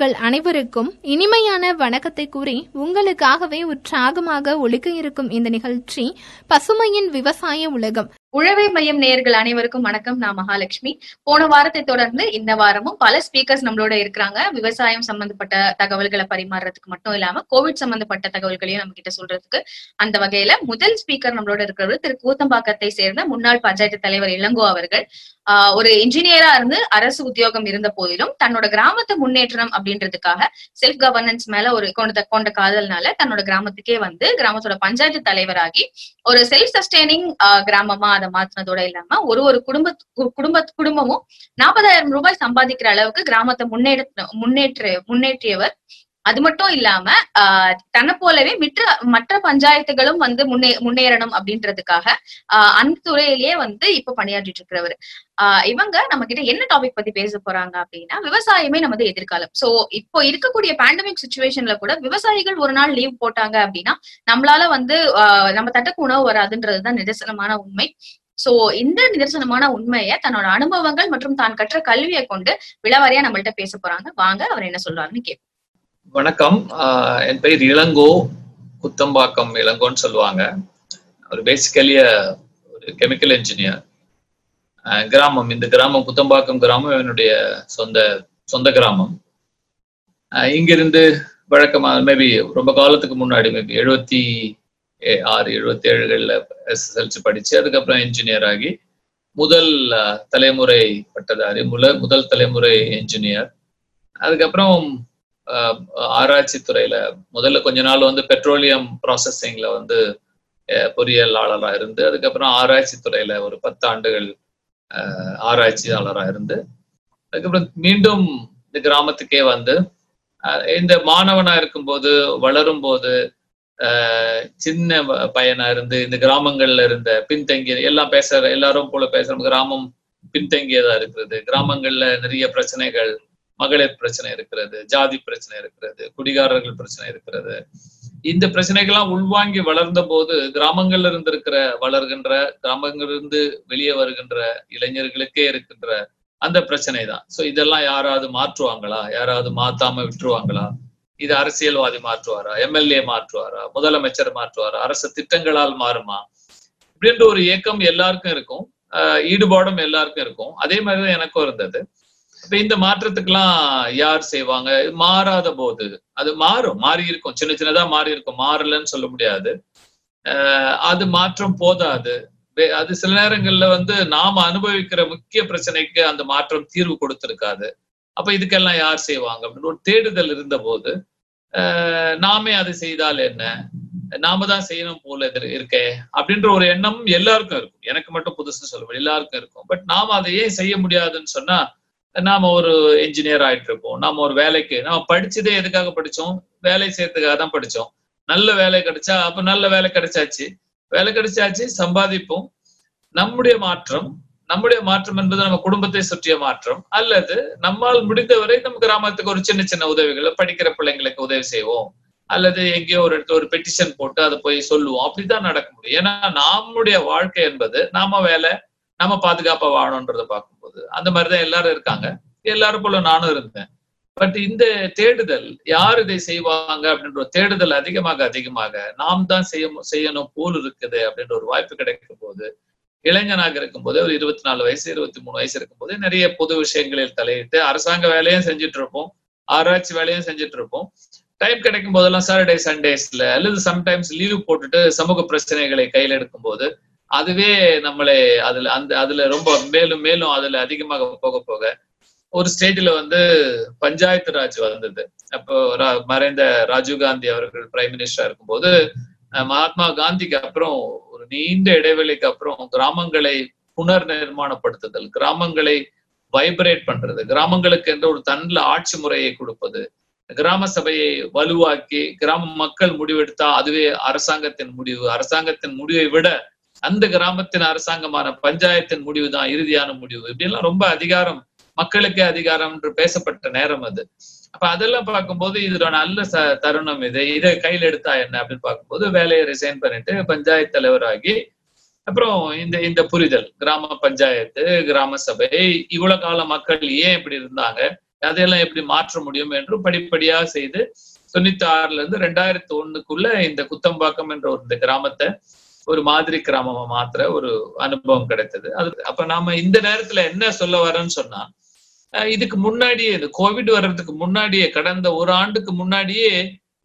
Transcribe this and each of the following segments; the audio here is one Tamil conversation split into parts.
நேயர்கள் அனைவருக்கும் இனிமையான வணக்கத்தை கூறி உங்களுக்காகவே உற்சாகமாக ஒழிக்க இருக்கும் இந்த நிகழ்ச்சி பசுமையின் விவசாய உலகம். உழவை மையம் நேயர்கள் அனைவருக்கும் வணக்கம். நான் மகாலட்சுமி. போன வாரத்தை தொடர்ந்து இந்த வாரமும் பல ஸ்பீக்கர்ஸ் நம்மளோட இருக்கிறாங்க. விவசாயம் சம்பந்தப்பட்ட தகவல்களை பரிமாறுறதுக்கு மட்டும் இல்லாம கோவிட் சம்பந்தப்பட்ட தகவல்களையும் நம்ம கிட்ட சொல்றதுக்கு அந்த வகையில முதல் ஸ்பீக்கர் நம்மளோட இருக்கிறவர் திரு கூத்தம்பாக்கத்தை சேர்ந்த முன்னாள் பஞ்சாயத்து தலைவர் இளங்கோ அவர்கள். ஆஹ் ஒரு இன்ஜினியரா இருந்து அரசு உத்தியோகம் இருந்த போதிலும் தன்னோட கிராமத்து முன்னேற்றம் அப்படின்றதுக்காக செல்ஃப் கவர்னன்ஸ் மேல ஒரு கொண்ட கொண்ட காதல்னால தன்னோட கிராமத்துக்கே வந்து கிராமத்தோட பஞ்சாயத்து தலைவராகி ஒரு செல்ஃப் சஸ்டைனிங் கிராமமா அதை மாத்தினதோட இல்லாம ஒரு ஒரு குடும்ப குடும்ப குடும்பமும் நாற்பதாயிரம் ரூபாய் சம்பாதிக்கிற அளவுக்கு கிராமத்தை முன்னேற்ற முன்னேற்ற முன்னேற்றியவர் அது மட்டும் இல்லாம ஆஹ் தன்னை போலவே மற்ற மற்ற பஞ்சாயத்துகளும் வந்து முன்னே முன்னேறணும் அப்படின்றதுக்காக ஆஹ் அந்த துறையிலேயே வந்து இப்ப பணியாற்றிட்டு இருக்கிறவர் ஆஹ் இவங்க நம்ம கிட்ட என்ன டாபிக் பத்தி பேச போறாங்க அப்படின்னா விவசாயமே நமது எதிர்காலம். சோ இப்போ இருக்கக்கூடிய பேண்டமிக் சுச்சுவேஷன்ல கூட விவசாயிகள் ஒரு நாள் லீவ் போட்டாங்க அப்படின்னா நம்மளால வந்து ஆஹ் நம்ம தட்டுக்கு உணவு வராதுன்றதுதான் நிதர்சனமான உண்மை. சோ இந்த நிதர்சனமான உண்மையை தன்னோட அனுபவங்கள் மற்றும் தான் கற்ற கல்வியை கொண்டு விளவாரியா நம்மள்ட்ட பேச போறாங்க. வாங்க அவர் என்ன சொல்றாருன்னு கேட்போம் வணக்கம். ஆஹ் என் பெயர் இளங்கோ குத்தம்பாக்கம் இளங்கோன்னு சொல்லுவாங்க. ஒரு பேசிக்கலி ஒரு கெமிக்கல் இன்ஜினியர் கிராமம் இந்த கிராமம் குத்தம்பாக்கம் கிராமம் என்னுடைய சொந்த சொந்த கிராமம். இங்கிருந்து வழக்கமாக மேபி ரொம்ப காலத்துக்கு முன்னாடி மேபி எழுபத்தி ஆறு எழுபத்தி ஏழுகளில் எஸ்எஸ்எல்சி படிச்சு அதுக்கப்புறம் இன்ஜினியர் ஆகி முதல் தலைமுறை பட்டதாரி முல முதல் தலைமுறை இன்ஜினியர் அதுக்கப்புறம் ஆராய்ச்சி துறையில முதல்ல கொஞ்ச நாள் வந்து பெட்ரோலியம் ப்ராசஸிங்ல வந்து பொறியியலாளராக இருந்து அதுக்கப்புறம் ஆராய்ச்சி துறையில ஒரு பத்து ஆண்டுகள் ஆராய்ச்சியாளராக இருந்து அதுக்கப்புறம் மீண்டும் இந்த கிராமத்துக்கே வந்து இந்த மாணவனா இருக்கும்போது வளரும் போது சின்ன பையனா இருந்து இந்த கிராமங்கள்ல இருந்த பின்தங்கிய எல்லாம் பேசுற எல்லாரும் போல பேசுற கிராமம் பின்தங்கியதா இருக்கிறது. கிராமங்கள்ல நிறைய பிரச்சனைகள் மகளிர் பிரச்சனை இருக்கிறது ஜாதி பிரச்சனை இருக்கிறது குடிகாரர்கள் பிரச்சனை இருக்கிறது. இந்த பிரச்சனைகள்லாம் உள்வாங்கி வளர்ந்த போது கிராமங்கள்ல இருந்து இருக்கிற வளர்கின்ற கிராமங்கள்ல இருந்து வெளியே வருகின்ற இளைஞர்களுக்கே இருக்கின்ற அந்த பிரச்சனை தான் சோ இதெல்லாம் யாராவது மாற்றுவாங்களா? யாராவது மாத்தாம விட்டுருவாங்களா? இது அரசியல்வாதி மாற்றுவாரா? எம்எல்ஏ மாற்றுவாரா? முதலமைச்சர் மாற்றுவாரா? அரசு திட்டங்களால் மாறுமா? இப்படின்ற ஒரு இயக்கம் எல்லாருக்கும் இருக்கும். ஈடுபாடும் எல்லாருக்கும் இருக்கும். அதே மாதிரிதான் எனக்கும் இருந்தது. இப்ப இந்த மாற்றத்துக்கெல்லாம் யார் செய்வாங்க? மாறாத போது. அது மாறும். மாறி இருக்கும். சின்ன சின்னதா மாறி இருக்கும். மாறலன்னு சொல்ல முடியாது. அது மாற்றம் போதாது. அது சில நேரங்கள்ல வந்து நாம அனுபவிக்கிற முக்கிய பிரச்சனைக்கு அந்த மாற்றம் தீர்வு கொடுத்திருக்காது. அப்ப இதுக்கெல்லாம் யார் செய்வாங்க? அப்படின்னு ஒரு தேடுதல் இருந்த போது நாமே அதை செய்தால் என்ன? நாம தான் செய்யணும் போல இருக்கே. அப்படின்ற ஒரு எண்ணம் எல்லாருக்கும் இருக்கும். எனக்கு மட்டும் புதுசு சொல்லுவேன் எல்லாருக்கும் இருக்கும். பட் நாம அதை ஏன் செய்ய முடியாதுன்னு சொன்னா நாம ஒரு என்ஜினியர் ஆயிட்டு இருப்போம் நாம ஒரு வேலைக்கு நம்ம படிச்சதே எதுக்காக படிச்சோம்? வேலை செய்யறதுக்காக தான் படிச்சோம். நல்ல வேலை கிடைச்சா அப்ப நல்ல வேலை கிடைச்சாச்சு. வேலை கிடைச்சாச்சு சம்பாதிப்போம். நம்முடைய மாற்றம் நம்முடைய மாற்றம் என்பது நம்ம குடும்பத்தை சுற்றிய மாற்றம் அல்லது நம்மால் முடிந்தவரை நம்ம கிராமத்துக்கு ஒரு சின்ன சின்ன உதவிகளை படிக்கிற பிள்ளைங்களுக்கு உதவி செய்வோம். அல்லது எங்கேயோ ஒரு இடத்துல ஒரு பெட்டிஷன் போட்டு அதை போய் சொல்லுவோம். அப்படிதான் நடக்க முடியும். ஏன்னா நம்முடைய வாழ்க்கை என்பது நாம வேலை நம்ம பாதுகாப்பா வாழணுன்றத பார்க்கும்போது அந்த மாதிரிதான் எல்லாரும் இருக்காங்க. எல்லாரும் போல நானும் இருந்தேன். பட் இந்த தேடுதல் யார் இதை செய்வாங்க அப்படின்ற தேடுதல் அதிகமாக அதிகமாக நாம் தான் செய்ய செய்யணும் போல் இருக்குது அப்படின்ற ஒரு வாய்ப்பு கிடைக்கும் போது இளைஞனாக இருக்கும்போது ஒரு இருபத்தி நாலு வயசு இருபத்தி மூணு வயசு இருக்கும்போது நிறைய பொது விஷயங்களில் தலையிட்டு அரசாங்க வேலையும் செஞ்சுட்டு இருப்போம் ஆராய்ச்சி வேலையும் செஞ்சுட்டு இருப்போம் டைம் கிடைக்கும் போதெல்லாம் சாட்டர்டே சண்டேஸ்ல அல்லது சம்டைம்ஸ் லீவ் போட்டுட்டு சமூக பிரச்சனைகளை கையில் எடுக்கும் போது அதுவே நம்மளை அதுல அந்த அதுல ரொம்ப மேலும் மேலும் அதுல அதிகமாக போக போக ஒரு ஸ்டேஜ்ல வந்து பஞ்சாயத்து ராஜ் வந்தது. அப்போ மறைந்த ராஜீவ் காந்தி அவர்கள் பிரைம் மினிஸ்டரா இருக்கும்போது மகாத்மா காந்திக்கு அப்புறம் ஒரு நீண்ட இடைவெளிக்கு அப்புறம் கிராமங்களை புனர் நிர்மாணப்படுத்துதல் கிராமங்களை வைப்ரேட் பண்றது கிராமங்களுக்கு என்ற ஒரு தன்ல ஆட்சி முறையை கொடுப்பது கிராம சபையை வலுவாக்கி கிராம மக்கள் முடிவெடுத்தா அதுவே அரசாங்கத்தின் முடிவு அரசாங்கத்தின் முடிவை விட அந்த கிராமத்தின் அரசாங்கமான பஞ்சாயத்தின் முடிவு தான் இறுதியான முடிவு. இப்படிலாம் ரொம்ப அதிகாரம் மக்களுக்கே அதிகாரம் என்று பேசப்பட்ட நேரம் அது. அப்ப அதெல்லாம் பார்க்கும்போது இதுல நல்ல ச தருணம் இது. இதை கையில் எடுத்தா என்ன அப்படின்னு பார்க்கும்போது வேலையை ரிசைன் பண்ணிட்டு பஞ்சாயத்து தலைவராகி அப்புறம் இந்த இந்த புரிதல் கிராம பஞ்சாயத்து கிராம சபை இவ்வளவு கால மக்கள் ஏன் இப்படி இருந்தாங்க அதையெல்லாம் எப்படி மாற்ற முடியும் என்று படிப்படியாக செய்து தொண்ணூத்தி ஆறுல இருந்து ரெண்டாயிரத்தி ஒண்ணுக்குள்ள இந்த குத்தம்பாக்கம் என்ற ஒரு இந்த கிராமத்தை ஒரு மாதிரி கிராமமா மாத்திர ஒரு அனுபவம் கிடைத்தது. அது அப்ப நாம இந்த நேரத்துல என்ன சொல்ல வரேன்னு சொன்னா இதுக்கு முன்னாடியே இது கோவிட் வர்றதுக்கு முன்னாடியே கடந்த ஒரு ஆண்டுக்கு முன்னாடியே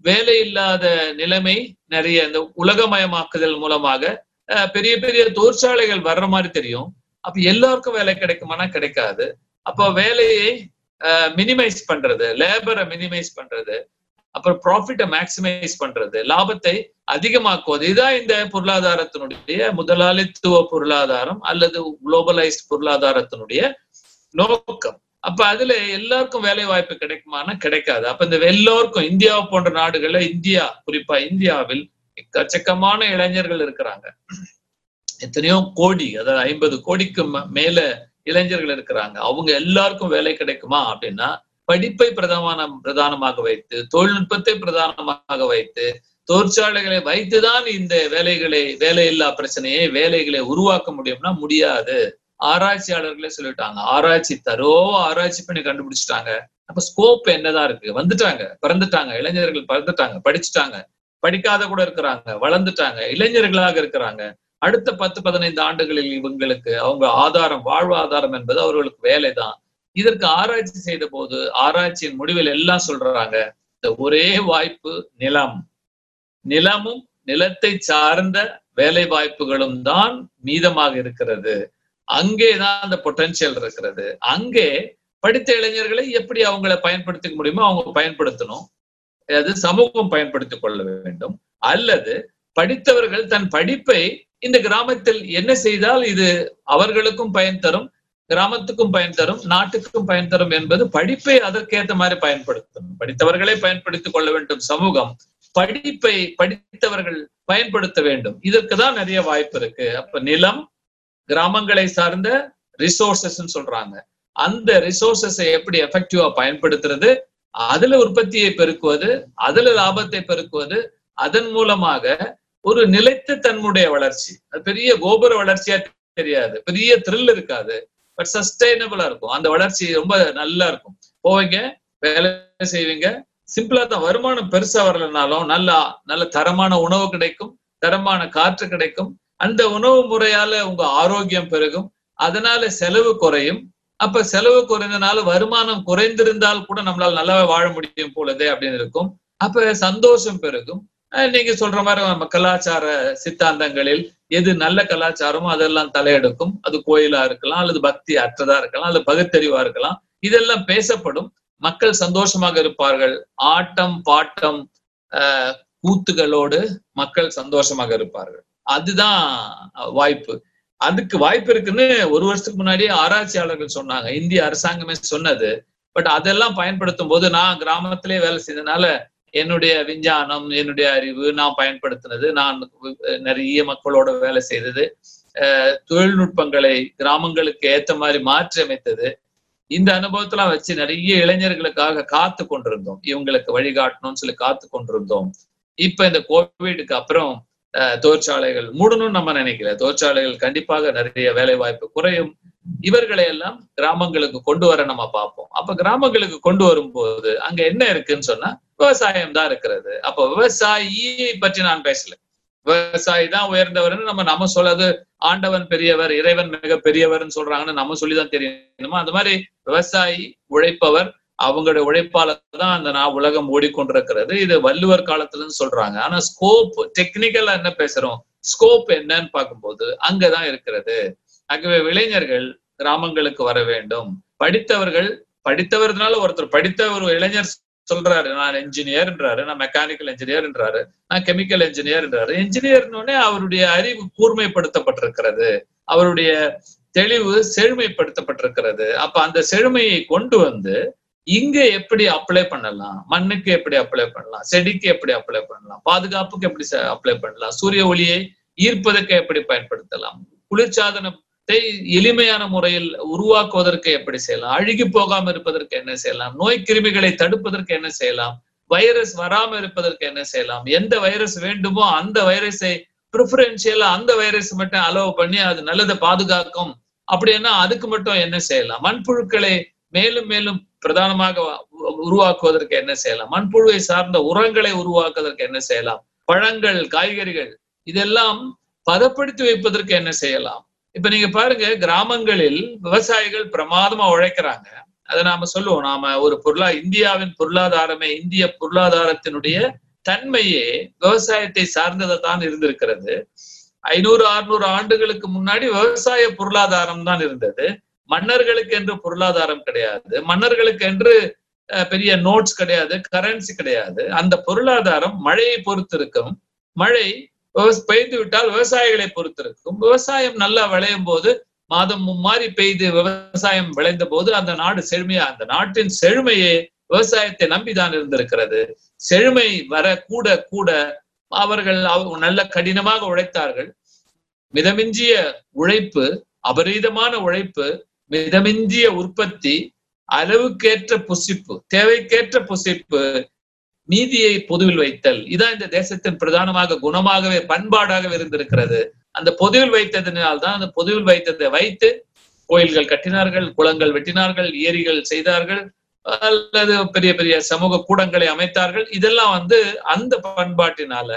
வேலை இல்லாத நிலைமை நிறைய இந்த உலகமயமாக்குதல் மூலமாக அஹ் பெரிய பெரிய தொழிற்சாலைகள் வர்ற மாதிரி தெரியும். அப்ப எல்லாருக்கும் வேலை கிடைக்குமானா கிடைக்காது. அப்போ வேலையை மினிமைஸ் பண்றது லேபரை மினிமைஸ் பண்றது அப்புறம் ப்ராஃபிட்டை மேக்சிமைஸ் பண்றது லாபத்தை அதிகமாக்குவது. இதுதான் இந்த பொருளாதாரத்தினுடைய முதலாளித்துவ பொருளாதாரம் அல்லது குளோபலைஸ்ட் பொருளாதாரத்தினுடைய நோக்கம். அப்ப அதுல எல்லாருக்கும் வேலை வாய்ப்பு கிடைக்குமானா கிடைக்காது. அப்ப இந்த எல்லோருக்கும் இந்தியா போன்ற நாடுகள்ல இந்தியா குறிப்பா இந்தியாவில் எக்கச்சக்கமான இளைஞர்கள் இருக்கிறாங்க. எத்தனையோ கோடி அதாவது ஐம்பது கோடிக்கு மேல இளைஞர்கள் இருக்கிறாங்க. அவங்க எல்லாருக்கும் வேலை கிடைக்குமா அப்படின்னா படிப்பை பிரதமான பிரதானமாக வைத்து தொழில்நுட்பத்தை பிரதானமாக வைத்து தொழிற்சாலைகளை வைத்துதான் இந்த வேலைகளை வேலையில்லா பிரச்சனையை வேலைகளை உருவாக்க முடியும்னா முடியாது. ஆராய்ச்சியாளர்களே சொல்லிட்டாங்க ஆராய்ச்சி தரோ ஆராய்ச்சி பண்ணி கண்டுபிடிச்சிட்டாங்க. அப்ப ஸ்கோப் என்னதான் இருக்கு? வந்துட்டாங்க பிறந்துட்டாங்க இளைஞர்கள் பிறந்துட்டாங்க படிச்சுட்டாங்க படிக்காத கூட இருக்கிறாங்க வளர்ந்துட்டாங்க இளைஞர்களாக இருக்கிறாங்க. அடுத்த பத்து பதினைந்து ஆண்டுகளில் இவங்களுக்கு அவங்க ஆதாரம் வாழ்வாதாரம் என்பது அவர்களுக்கு வேலைதான். இதற்கு ஆராய்ச்சி செய்த போது ஆராய்ச்சியின் முடிவில் எல்லாம் சொல்றாங்க இந்த ஒரே வாய்ப்பு நிலம். நிலமும் நிலத்தை சார்ந்த வேலை வாய்ப்புகளும் தான் மீதமாக இருக்கிறது. அங்கேதான் அந்த பொட்டன்சியல் இருக்கிறது. அங்கே படித்த இளைஞர்களை எப்படி அவங்கள பயன்படுத்திக்க முடியுமோ அவங்க பயன்படுத்தணும். அது சமூகம் பயன்படுத்திக் கொள்ள வேண்டும். அல்லது படித்தவர்கள் தன் படிப்பை இந்த கிராமத்தில் என்ன செய்தால் இது அவர்களுக்கும் பயன் தரும் கிராமத்துக்கும் பயன் தரும் நாட்டுக்கும் பயன் தரும் என்பது படிப்பை அதற்கேற்ற மாதிரி பயன்படுத்தணும். படித்தவர்களே பயன்படுத்திக் கொள்ள வேண்டும் சமூகம். படிப்பை படித்தவர்கள் பயன்படுத்த வேண்டும். இதற்கு தான் நிறைய வாய்ப்பு இருக்கு. அப்ப நிலம் கிராமங்களை சார்ந்த ரிசோர்சஸ் சொல்றாங்க. அந்த ரிசோர்சஸை எப்படி எஃபெக்டிவா பயன்படுத்துறது? அதுல உற்பத்தியை பெருக்குவது அதுல லாபத்தை பெருக்குவது அதன் மூலமாக ஒரு நிலைத்த தன்னுடைய வளர்ச்சி. அது பெரிய கோபுர வளர்ச்சியா தெரியாது. பெரிய த்ரில் இருக்காது. பட் சஸ்டைனபிளா இருக்கும். அந்த வளர்ச்சி ரொம்ப நல்லா இருக்கும். போவீங்க வேலை செய்வீங்க. சிம்பிளா தான். வருமானம் பெருசா வரலனாலும் நல்லா நல்ல தரமான உணவு கிடைக்கும் தரமான காற்று கிடைக்கும். அந்த உணவு முறையால உங்க ஆரோக்கியம் பெருகும். அதனால செலவு குறையும். அப்ப செலவு குறைந்தனால வருமானம் குறைந்திருந்தால் கூட நம்மளால நல்லா வாழ முடியும் போலதே அப்படின்னு இருக்கும். அப்ப சந்தோஷம் பெருகும். நீங்க சொல்ற மாதிரி நம்ம கலாச்சார சித்தாந்தங்களில் எது நல்ல கலாச்சாரமோ அதெல்லாம் தலையெடுக்கும். அது கோயிலா இருக்கலாம் அல்லது பக்தி அற்றதா இருக்கலாம் அல்லது பகுத்தறிவா இருக்கலாம். இதெல்லாம் பேசப்படும். மக்கள் சந்தோஷமாக இருப்பார்கள். ஆட்டம் பாட்டம் ஆஹ் கூத்துகளோடு மக்கள் சந்தோஷமாக இருப்பார்கள். அதுதான் வாய்ப்பு. அதுக்கு வாய்ப்பு இருக்குன்னு ஒரு வருஷத்துக்கு முன்னாடியே ஆராய்ச்சியாளர்கள் சொன்னாங்க. இந்திய அரசாங்கமே சொன்னது. பட் அதெல்லாம் பயன்படுத்தும் போது நான் கிராமத்திலே வேலை செய்தனால என்னுடைய விஞ்ஞானம் என்னுடைய அறிவு நான் பயன்படுத்தினது. நான் நிறைய மக்களோட வேலை செய்தது. தொழில்நுட்பங்களை கிராமங்களுக்கு ஏத்த மாதிரி மாற்றி அமைத்தது. இந்த அனுபவத்தெல்லாம் வச்சு நிறைய இளைஞர்களுக்காக காத்து கொண்டிருந்தோம். இவங்களுக்கு வழிகாட்டணும்னு சொல்லி காத்து கொண்டிருந்தோம். இப்ப இந்த கோவிடுக்கு அப்புறம் தொழிற்சாலைகள் மூடணும்னு நம்ம நினைக்கல. தொழிற்சாலைகள் கண்டிப்பாக நிறைய வேலை வாய்ப்பு குறையும். இவர்களை எல்லாம் கிராமங்களுக்கு கொண்டு வர நம்ம பார்ப்போம். அப்ப கிராமங்களுக்கு கொண்டு வரும்போது அங்க என்ன இருக்குன்னு சொன்னா விவசாயம் தான் இருக்கிறது. அப்ப விவசாயியை பற்றி நான் பேசல. விவசாயி தான் உயர்ந்தவர்னு நம்ம நம்ம சொல்லாது ஆண்டவன் பெரியவர் இறைவன் மிக பெரியவர்னு சொல்றாங்கன்னு நம்ம சொல்லிதான் தெரியணுமா அந்த மாதிரி விவசாயி உழைப்பவர் அவங்களுடைய உழைப்பால தான் அந்த நான் உலகம் ஓடிக்கொண்டிருக்கிறது. இது வள்ளுவர் காலத்துலன்னு சொல்றாங்க. ஆனா ஸ்கோப் டெக்னிக்கலா என்ன பேசுறோம்? ஸ்கோப் என்னன்னு பார்க்கும்போது அங்கதான் இருக்கிறது. ஆகவே இளைஞர்கள் கிராமங்களுக்கு வர வேண்டும். படித்தவர்கள் படித்தவர்னால ஒருத்தர் படித்த ஒரு இளைஞர் சொல்றாரு நான் என்ஜினியர்ன்றாரு நான் மெக்கானிக்கல் என்ஜினியர்ன்றாரு நான் கெமிக்கல் என்ஜினியர்ன்றாரு என்ஜினியர்னு அவருடைய அறிவு கூர்மைப்படுத்தப்பட்டிருக்கிறது. அவருடைய தெளிவு செழுமைப்படுத்தப்பட்டிருக்கிறது. அப்ப அந்த செழுமையை கொண்டு வந்து இங்க எப்படி அப்ளை பண்ணலாம்? மண்ணுக்கு எப்படி அப்ளை பண்ணலாம்? செடிக்கு எப்படி அப்ளை பண்ணலாம்? பாதுகாப்புக்கு எப்படி அப்ளை பண்ணலாம்? சூரிய ஒளியை ஈர்ப்பதற்கு எப்படி பயன்படுத்தலாம்? குளிர்சாதனத்தை எளிமையான முறையில் உருவாக்குவதற்கு எப்படி செய்யலாம்? அழுகி போகாம இருப்பதற்கு என்ன செய்யலாம்? நோய் கிருமிகளை தடுப்பதற்கு என்ன செய்யலாம்? வைரஸ் வராம இருப்பதற்கு என்ன செய்யலாம்? எந்த வைரஸ் வேண்டுமோ அந்த வைரஸை ப்ரிஃபரன்ஷியலா அந்த வைரஸ் மட்டும் அலோவ் பண்ணி அது நல்லதை பாதுகாக்கும். அப்படின்னா அதுக்கு மட்டும் என்ன செய்யலாம்? மண்புழுக்களை மேலும் மேலும் பிரதானமாக உ- உருவாக்குவதற்கு என்ன செய்யலாம்? மண்புழுவை சார்ந்த உரங்களை உருவாக்குவதற்கு என்ன செய்யலாம்? பழங்கள் காய்கறிகள் இதெல்லாம் பதப்படுத்தி வைப்பதற்கு என்ன செய்யலாம்? இப்ப நீங்க பாருங்க கிராமங்களில் விவசாயிகள் பிரமாதமா உழைக்கிறாங்க. அதை நாம சொல்லுவோம். நாம ஒரு பொருளா இந்தியாவின் பொருளாதாரமே இந்திய பொருளாதாரத்தினுடைய தன்மையே விவசாயத்தை சார்ந்ததை தான் இருந்திருக்கிறது. ஐநூறு அறுநூறு ஆண்டுகளுக்கு முன்னாடி விவசாய பொருளாதாரம் தான் இருந்தது. மன்னர்களுக்கு என்று பொருளாதாரம் கிடையாது. மன்னர்களுக்கு என்று பெரிய நோட்ஸ் கிடையாது கரன்சி கிடையாது. அந்த பொருளாதாரம் மழையை பொறுத்து இருக்கும் மழை பெய்து விட்டால் விவசாயிகளை பொறுத்து இருக்கும் விவசாயம் நல்லா விளையும் போது மாதம் மும்மாறி பெய்து விவசாயம் விளைந்த போது அந்த நாடு செழுமையா அந்த நாட்டின் செழுமையே விவசாயத்தை நம்பிதான் இருந்திருக்கிறது. செழுமை வர கூட கூட அவர்கள் நல்ல கடினமாக உழைத்தார்கள். மிதமிஞ்சிய உழைப்பு அபரீதமான உழைப்பு மிதமிஞ்சிய உற்பத்தி அளவுக்கேற்ற புசிப்பு தேவைக்கேற்ற புசிப்பு நீதியை பொதுவில் வைத்தல். இதான் இந்த தேசத்தின் பிரதானமாக குணமாகவே பண்பாடாகவே இருந்திருக்கிறது. அந்த பொதுவில் வைத்ததினால் தான் அந்த பொதுவில் வைத்ததை வைத்து கோயில்கள் கட்டினார்கள் குளங்கள் வெட்டினார்கள் ஏரிகள் செய்தார்கள் அல்லது பெரிய பெரிய சமூக கூடங்களை அமைத்தார்கள். இதெல்லாம் வந்து அந்த பண்பாட்டினால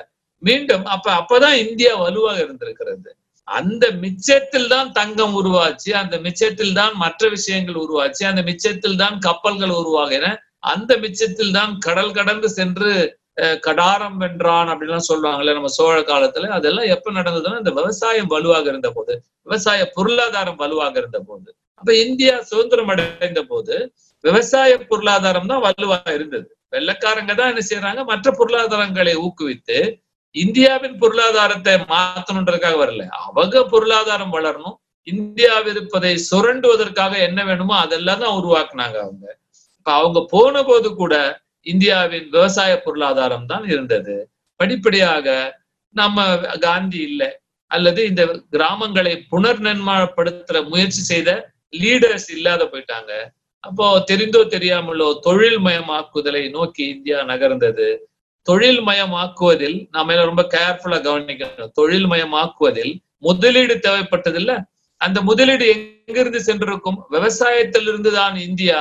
மீண்டும் அப்ப அப்பதான் இந்தியா வலுவாக இருந்திருக்கிறது. அந்த மிச்சத்தில் தான் தங்கம் உருவாச்சு அந்த மிச்சத்தில் தான் மற்ற விஷயங்கள் உருவாச்சு அந்த மிச்சத்தில் தான் கப்பல்கள் உருவாகின. அந்த மிச்சத்தில் தான் கடல் கடந்து சென்று அஹ், கடாரம் வென்றான் அப்படிலாம் சொல்லுவாங்கல்ல நம்ம சோழ காலத்துல. அதெல்லாம் எப்ப நடந்ததுன்னா இந்த விவசாயம் வலுவாக இருந்த போது விவசாய பொருளாதாரம் வலுவாக இருந்த போது அப்ப இந்தியா சுதந்திரம் அடைந்த போது விவசாய பொருளாதாரம் தான் வலுவா இருந்தது. வெள்ளக்காரங்க தான் என்ன செய்யறாங்க மற்ற பொருளாதாரங்களை ஊக்குவித்து இந்தியாவின் பொருளாதாரத்தை மாத்தணுன்றதுக்காக வரல. அவங்க பொருளாதாரம் வளரணும் இந்தியாவில் இருப்பதை சுரண்டுவதற்காக என்ன வேணுமோ அதெல்லாம் தான் உருவாக்குனாங்க அவங்க. இப்ப அவங்க போன போது கூட இந்தியாவின் விவசாய பொருளாதாரம் தான் இருந்தது. படிப்படியாக நம்ம காந்தி இல்லை அல்லது இந்த கிராமங்களை புனர் நிர்மாணப்படுத்துற முயற்சி செய்த லீடர்ஸ் இல்லாத போயிட்டாங்க. அப்போ தெரிந்தோ தெரியாமலோ தொழில் மயமாக்குதலை நோக்கி இந்தியா நகர்ந்தது. தொழில் மயமாக்குவதில் நாம ரொம்ப கேர்ஃபுல்லா கவனிக்கணும். தொழில் மயமாக்குவதில் முதலீடு தேவைப்பட்டது இல்ல அந்த முதலீடு எங்கிருந்து சென்றிருக்கும்? விவசாயத்திலிருந்து தான் இந்தியா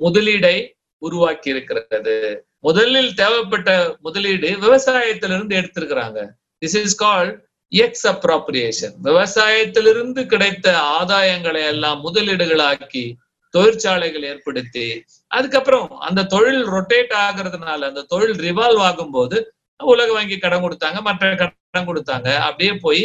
முதலீடை உருவாக்கி இருக்கிறது முதலில் தேவைப்பட்ட முதலீடு விவசாயத்திலிருந்து எடுத்திருக்கிறாங்க. This is called expropriation விவசாயத்திலிருந்து கிடைத்த ஆதாயங்களை எல்லாம் முதலீடுகளாக்கி தொழிற்சாலைகள் ஏற்படுத்தி அதுக்கப்புறம் அந்த தொழில் ரொட்டேட் ஆகுறதுனால அந்த தொழில் ரிவால்வ் ஆகும் போது உலக வங்கி கடன் கொடுத்தாங்க மற்ற கடன் கொடுத்தாங்க. அப்படியே போய்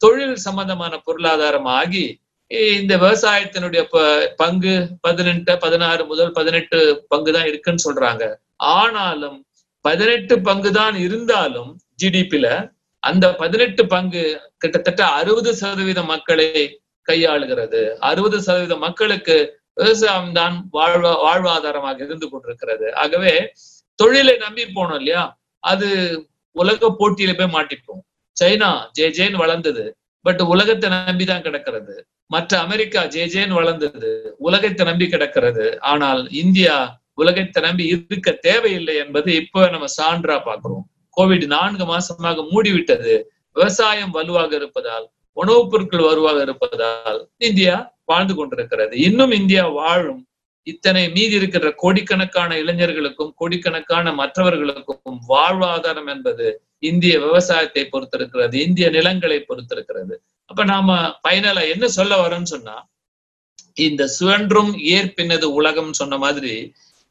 தொழில் சம்பந்தமான பொருளாதாரம் ஆகி இந்த விவசாயத்தினுடைய ப- பங்கு பதினெட்டு பதினாறு முதல் பதினெட்டு பங்கு தான் இருக்குன்னு சொல்றாங்க. ஆனாலும் பதினெட்டு பங்கு தான் இருந்தாலும் ஜிடிபில அந்த பதினெட்டு பங்கு கிட்டத்தட்ட அறுபது சதவீத மக்களை கையாளுகிறது. அறுபது சதவீத மக்களுக்கு விவசாயம் தான் வாழ்வா வாழ்வாதாரமாக இருந்து கொண்டிருக்கிறது. ஆகவே தொழிலை நம்பி போனோம் இல்லையா? அது உலக போட்டியில போய் மாட்டிப்போம். சைனா ஜே ஜேன்னு வளர்ந்தது. பட் உலகத்தை நம்பி தான் கிடக்கிறது. மற்ற அமெரிக்கா ஜே ஜேன்னு வளர்ந்தது. உலகத்தை நம்பி கிடக்கிறது. ஆனால் இந்தியா உலகத்தை நம்பி இருக்க தேவையில்லை என்பது இப்ப நம்ம சான்றா பாக்குறோம் கோவிட் நான்கு மாசமாக மூடிவிட்டது. விவசாயம் வலுவாக இருப்பதால் உணவுப் பொருட்கள் வலுவாக இருப்பதால் இந்தியா வாழ்ந்து கொண்டிருக்கிறது. இன்னும் இந்தியா வாழும் இத்தனை மீதி இருக்கிற கோடிக்கணக்கான இளைஞர்களுக்கும் கோடிக்கணக்கான மற்றவர்களுக்கும் வாழ்வாதாரம் என்பது இந்திய விவசாயத்தை பொறுத்திருக்கிறது இந்திய நிலங்களை பொறுத்திருக்கிறது. அப்ப நாம பயனல என்ன சொல்ல வரோம்னு சொன்னா இந்த சுழன்றும் ஏற்பின்னது உலகம் சொன்ன மாதிரி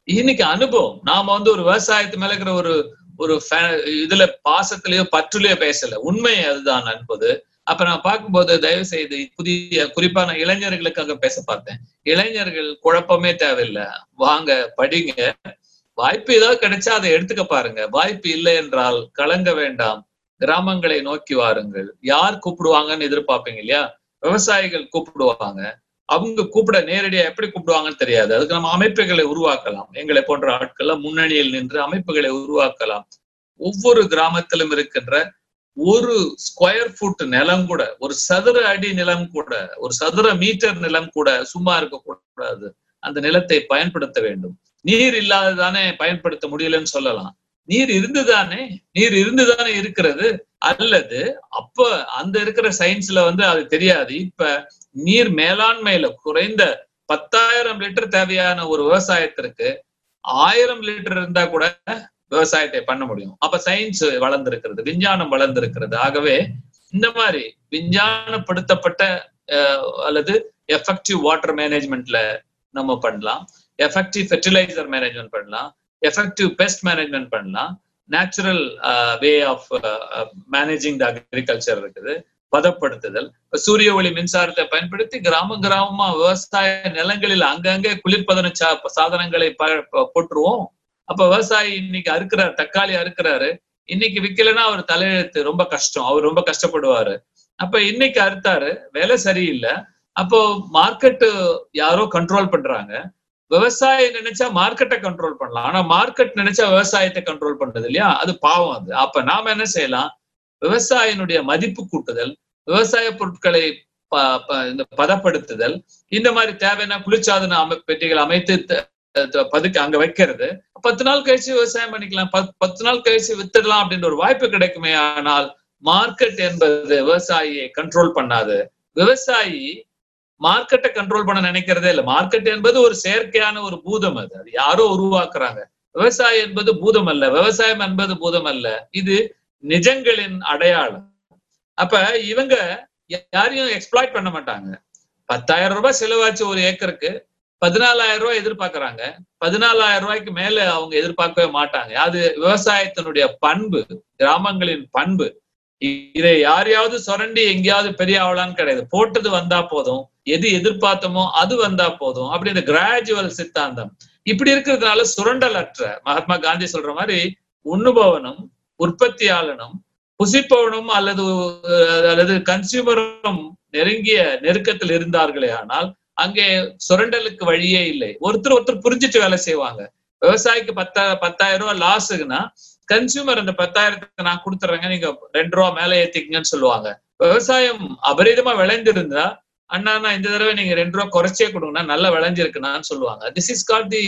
இன்னைக்கு அனுபவம். நாம வந்து ஒரு விவசாயத்து மேல இருக்கிற ஒரு ஒரு இதுல பாசத்திலயோ பற்றுலயோ பேசல. உண்மை அதுதான் என்பது அப்ப நான் பார்க்கும்போது தயவு செய்து புதிய குறிப்பான இளைஞர்களுக்காக பேச பார்த்தேன். இளைஞர்கள் குழப்பமே தேவையில்லை. வாங்க படிங்க. வாய்ப்பு ஏதாவது கிடைச்சா அதை எடுத்துக்க பாருங்க. வாய்ப்பு இல்லை என்றால் கலங்க வேண்டாம். கிராமங்களை நோக்கி வாருங்கள். யார் கூப்பிடுவாங்கன்னு எதிர்பார்ப்பீங்க இல்லையா? விவசாயிகள் கூப்பிடுவாங்க. அவங்க கூப்பிட நேரடியா எப்படி கூப்பிடுவாங்கன்னு தெரியாது. அதுக்கு நம்ம அமைப்புகளை உருவாக்கலாம். எங்களை போன்ற ஆட்கள்லாம் முன்னணியில் நின்று அமைப்புகளை உருவாக்கலாம். ஒவ்வொரு கிராமத்திலும் இருக்கின்ற ஒரு ஸ்கொயர் ஃபுட் நிலம் கூட ஒரு சதுர அடி நிலம் கூட ஒரு சதுர மீட்டர் நிலம் கூட சும்மா இருக்க கூடாது அந்த நிலத்தை பயன்படுத்த வேண்டும். நீர் இல்லாததானே பயன்படுத்த முடியலன்னு சொல்லலாம். நீர் இருந்துதானே நீர் இருந்துதானே இருக்கிறது அல்லது அப்ப அந்த இருக்கிற சயின்ஸ்ல வந்து அது தெரியாது. இப்ப நீர் மேலாண்மையில குறைந்த பத்தாயிரம் லிட்டர் தேவையான ஒரு விவசாயத்திற்கு ஆயிரம் லிட்டர் இருந்தா கூட விவசாயத்தை பண்ண முடியும். அப்ப சயின்ஸ் வளர்ந்திருக்கிறது விஞ்ஞானம் வளர்ந்திருக்கிறது. ஆகவே இந்த மாதிரி விஞ்ஞானப்படுத்தப்பட்ட அஹ், அல்லது எஃபெக்டிவ் வாட்டர் மேனேஜ்மெண்ட்ல நம்ம பண்ணலாம். எஃபெக்டிவ் ஃபெர்டிலைசர் மேனேஜ்மெண்ட் பண்ணலாம். எஃபெக்டிவ் பெஸ்ட் மேனேஜ்மெண்ட் பண்ணலாம். Natural way of managing the agriculture இருக்குது. பதப்படுத்துதல். சூரிய ஒளி மின்சாரத்தை பயன்படுத்தி கிராம கிராமமா விவசாய நிலங்களில் அங்கங்கே குளிர்பதன சா- சாதனங்களை ப- போட்டுருவோம் அப்ப விவசாயி இன்னைக்கு அறுக்கிறார் தக்காளி அறுக்கிறாரு. இன்னைக்கு விக்கலைன்னா அவர் தலையெழுத்து ரொம்ப கஷ்டம். அவர் ரொம்ப கஷ்டப்படுவாரு. அப்ப இன்னைக்கு அறுத்தாரு. வேலை சரியில்லை. அப்போ மார்க்கெட்டு யாரோ கண்ட்ரோல் பண்றாங்க. விவசாயி நினைச்சா மார்க்கெட்டை கண்ட்ரோல் பண்ணலாம். ஆனா மார்க்கெட் நினைச்சா விவசாயத்தை கண்ட்ரோல் பண்றது இல்லையா? அது பாவம் அது. அப்ப நாம என்ன செய்யலாம்? விவசாயினுடைய மதிப்பு கூட்டுதல் விவசாய பொருட்களை ப- ப- இந்த பதப்படுத்துதல் இந்த மாதிரி தேவையான குளிர்சாதன அமை பெட்டிகள் அமைத்து பதுக்க அங்க வைக்கிறது. பத்து நாள் கழிச்சு விவசாயம் பண்ணிக்கலாம். பத்- பத்து நாள் கழிச்சு வித்துடலாம் அப்படின்ற ஒரு வாய்ப்பு கிடைக்குமே ஆனால் மார்க்கெட் என்பது விவசாயியை கண்ட்ரோல் பண்ணாது. விவசாயி மார்க்கெட்டை கண்ட்ரோல் பண்ண நினைக்கிறதே இல்லை. மார்க்கெட் என்பது ஒரு செயற்கையான ஒரு பூதம் அது. அது யாரோ உருவாக்குறாங்க. விவசாயம் என்பது பூதம் அல்ல. விவசாயம் என்பது பூதம் அல்ல. இது நிஜங்களின் அடையாளம். அப்ப இவங்க யாரையும் எக்ஸ்பிளாய்ட் பண்ண மாட்டாங்க. பத்தாயிரம் ரூபாய் செலவாச்சு ஒரு ஏக்கருக்கு. பதினாலாயிரம் ரூபாய் எதிர்பார்க்கறாங்க. பதினாலாயிரம் ரூபாய்க்கு மேல அவங்க எதிர்பார்க்கவே மாட்டாங்க. அது விவசாயத்தினுடைய பண்பு கிராமங்களின் பண்பு. இதை யாரையாவது சுரண்டி எங்கேயாவது பெரிய ஆவலான்னு கிடையாது. போட்டது வந்தா போதும். எது எதிர்பார்த்தமோ அது வந்தா போதும். அப்படி இந்த கிராஜுவல் சித்தாந்தம். இப்படி இருக்கிறதுனால சுரண்டல் அற்ற மகாத்மா காந்தி சொல்ற மாதிரி உண்ணுபவனும் உற்பத்தியாளனும் புசிப்பவனும் அல்லது அல்லது கன்சியூமரும் நெருங்கிய நெருக்கத்தில் இருந்தார்களே ஆனால் அங்கே சுரண்டலுக்கு வழியே இல்லை. ஒருத்தர் ஒருத்தர் புரிஞ்சுட்டு வேலை செய்வாங்க. விவசாயிக்கு பத்தா பத்தாயிரம் ரூபாய் லாஸுக்குன்னா கன்சியூமர் அந்த பத்தாயிரத்துக்கு நான் கொடுத்துறேங்க நீங்க ரெண்டு ரூபா மேல ஏத்திக்கங்கன்னு சொல்லுவாங்க. விவசாயம் அபரிதமா விளைஞ்சிருந்தா அண்ணா அண்ணா, இந்த தடவை நீங்க ரெண்டு ரூபா குறைச்சே கொடுங்கன்னா நல்லா விளைஞ்சிருக்குனான்னு சொல்லுவாங்க. This is called the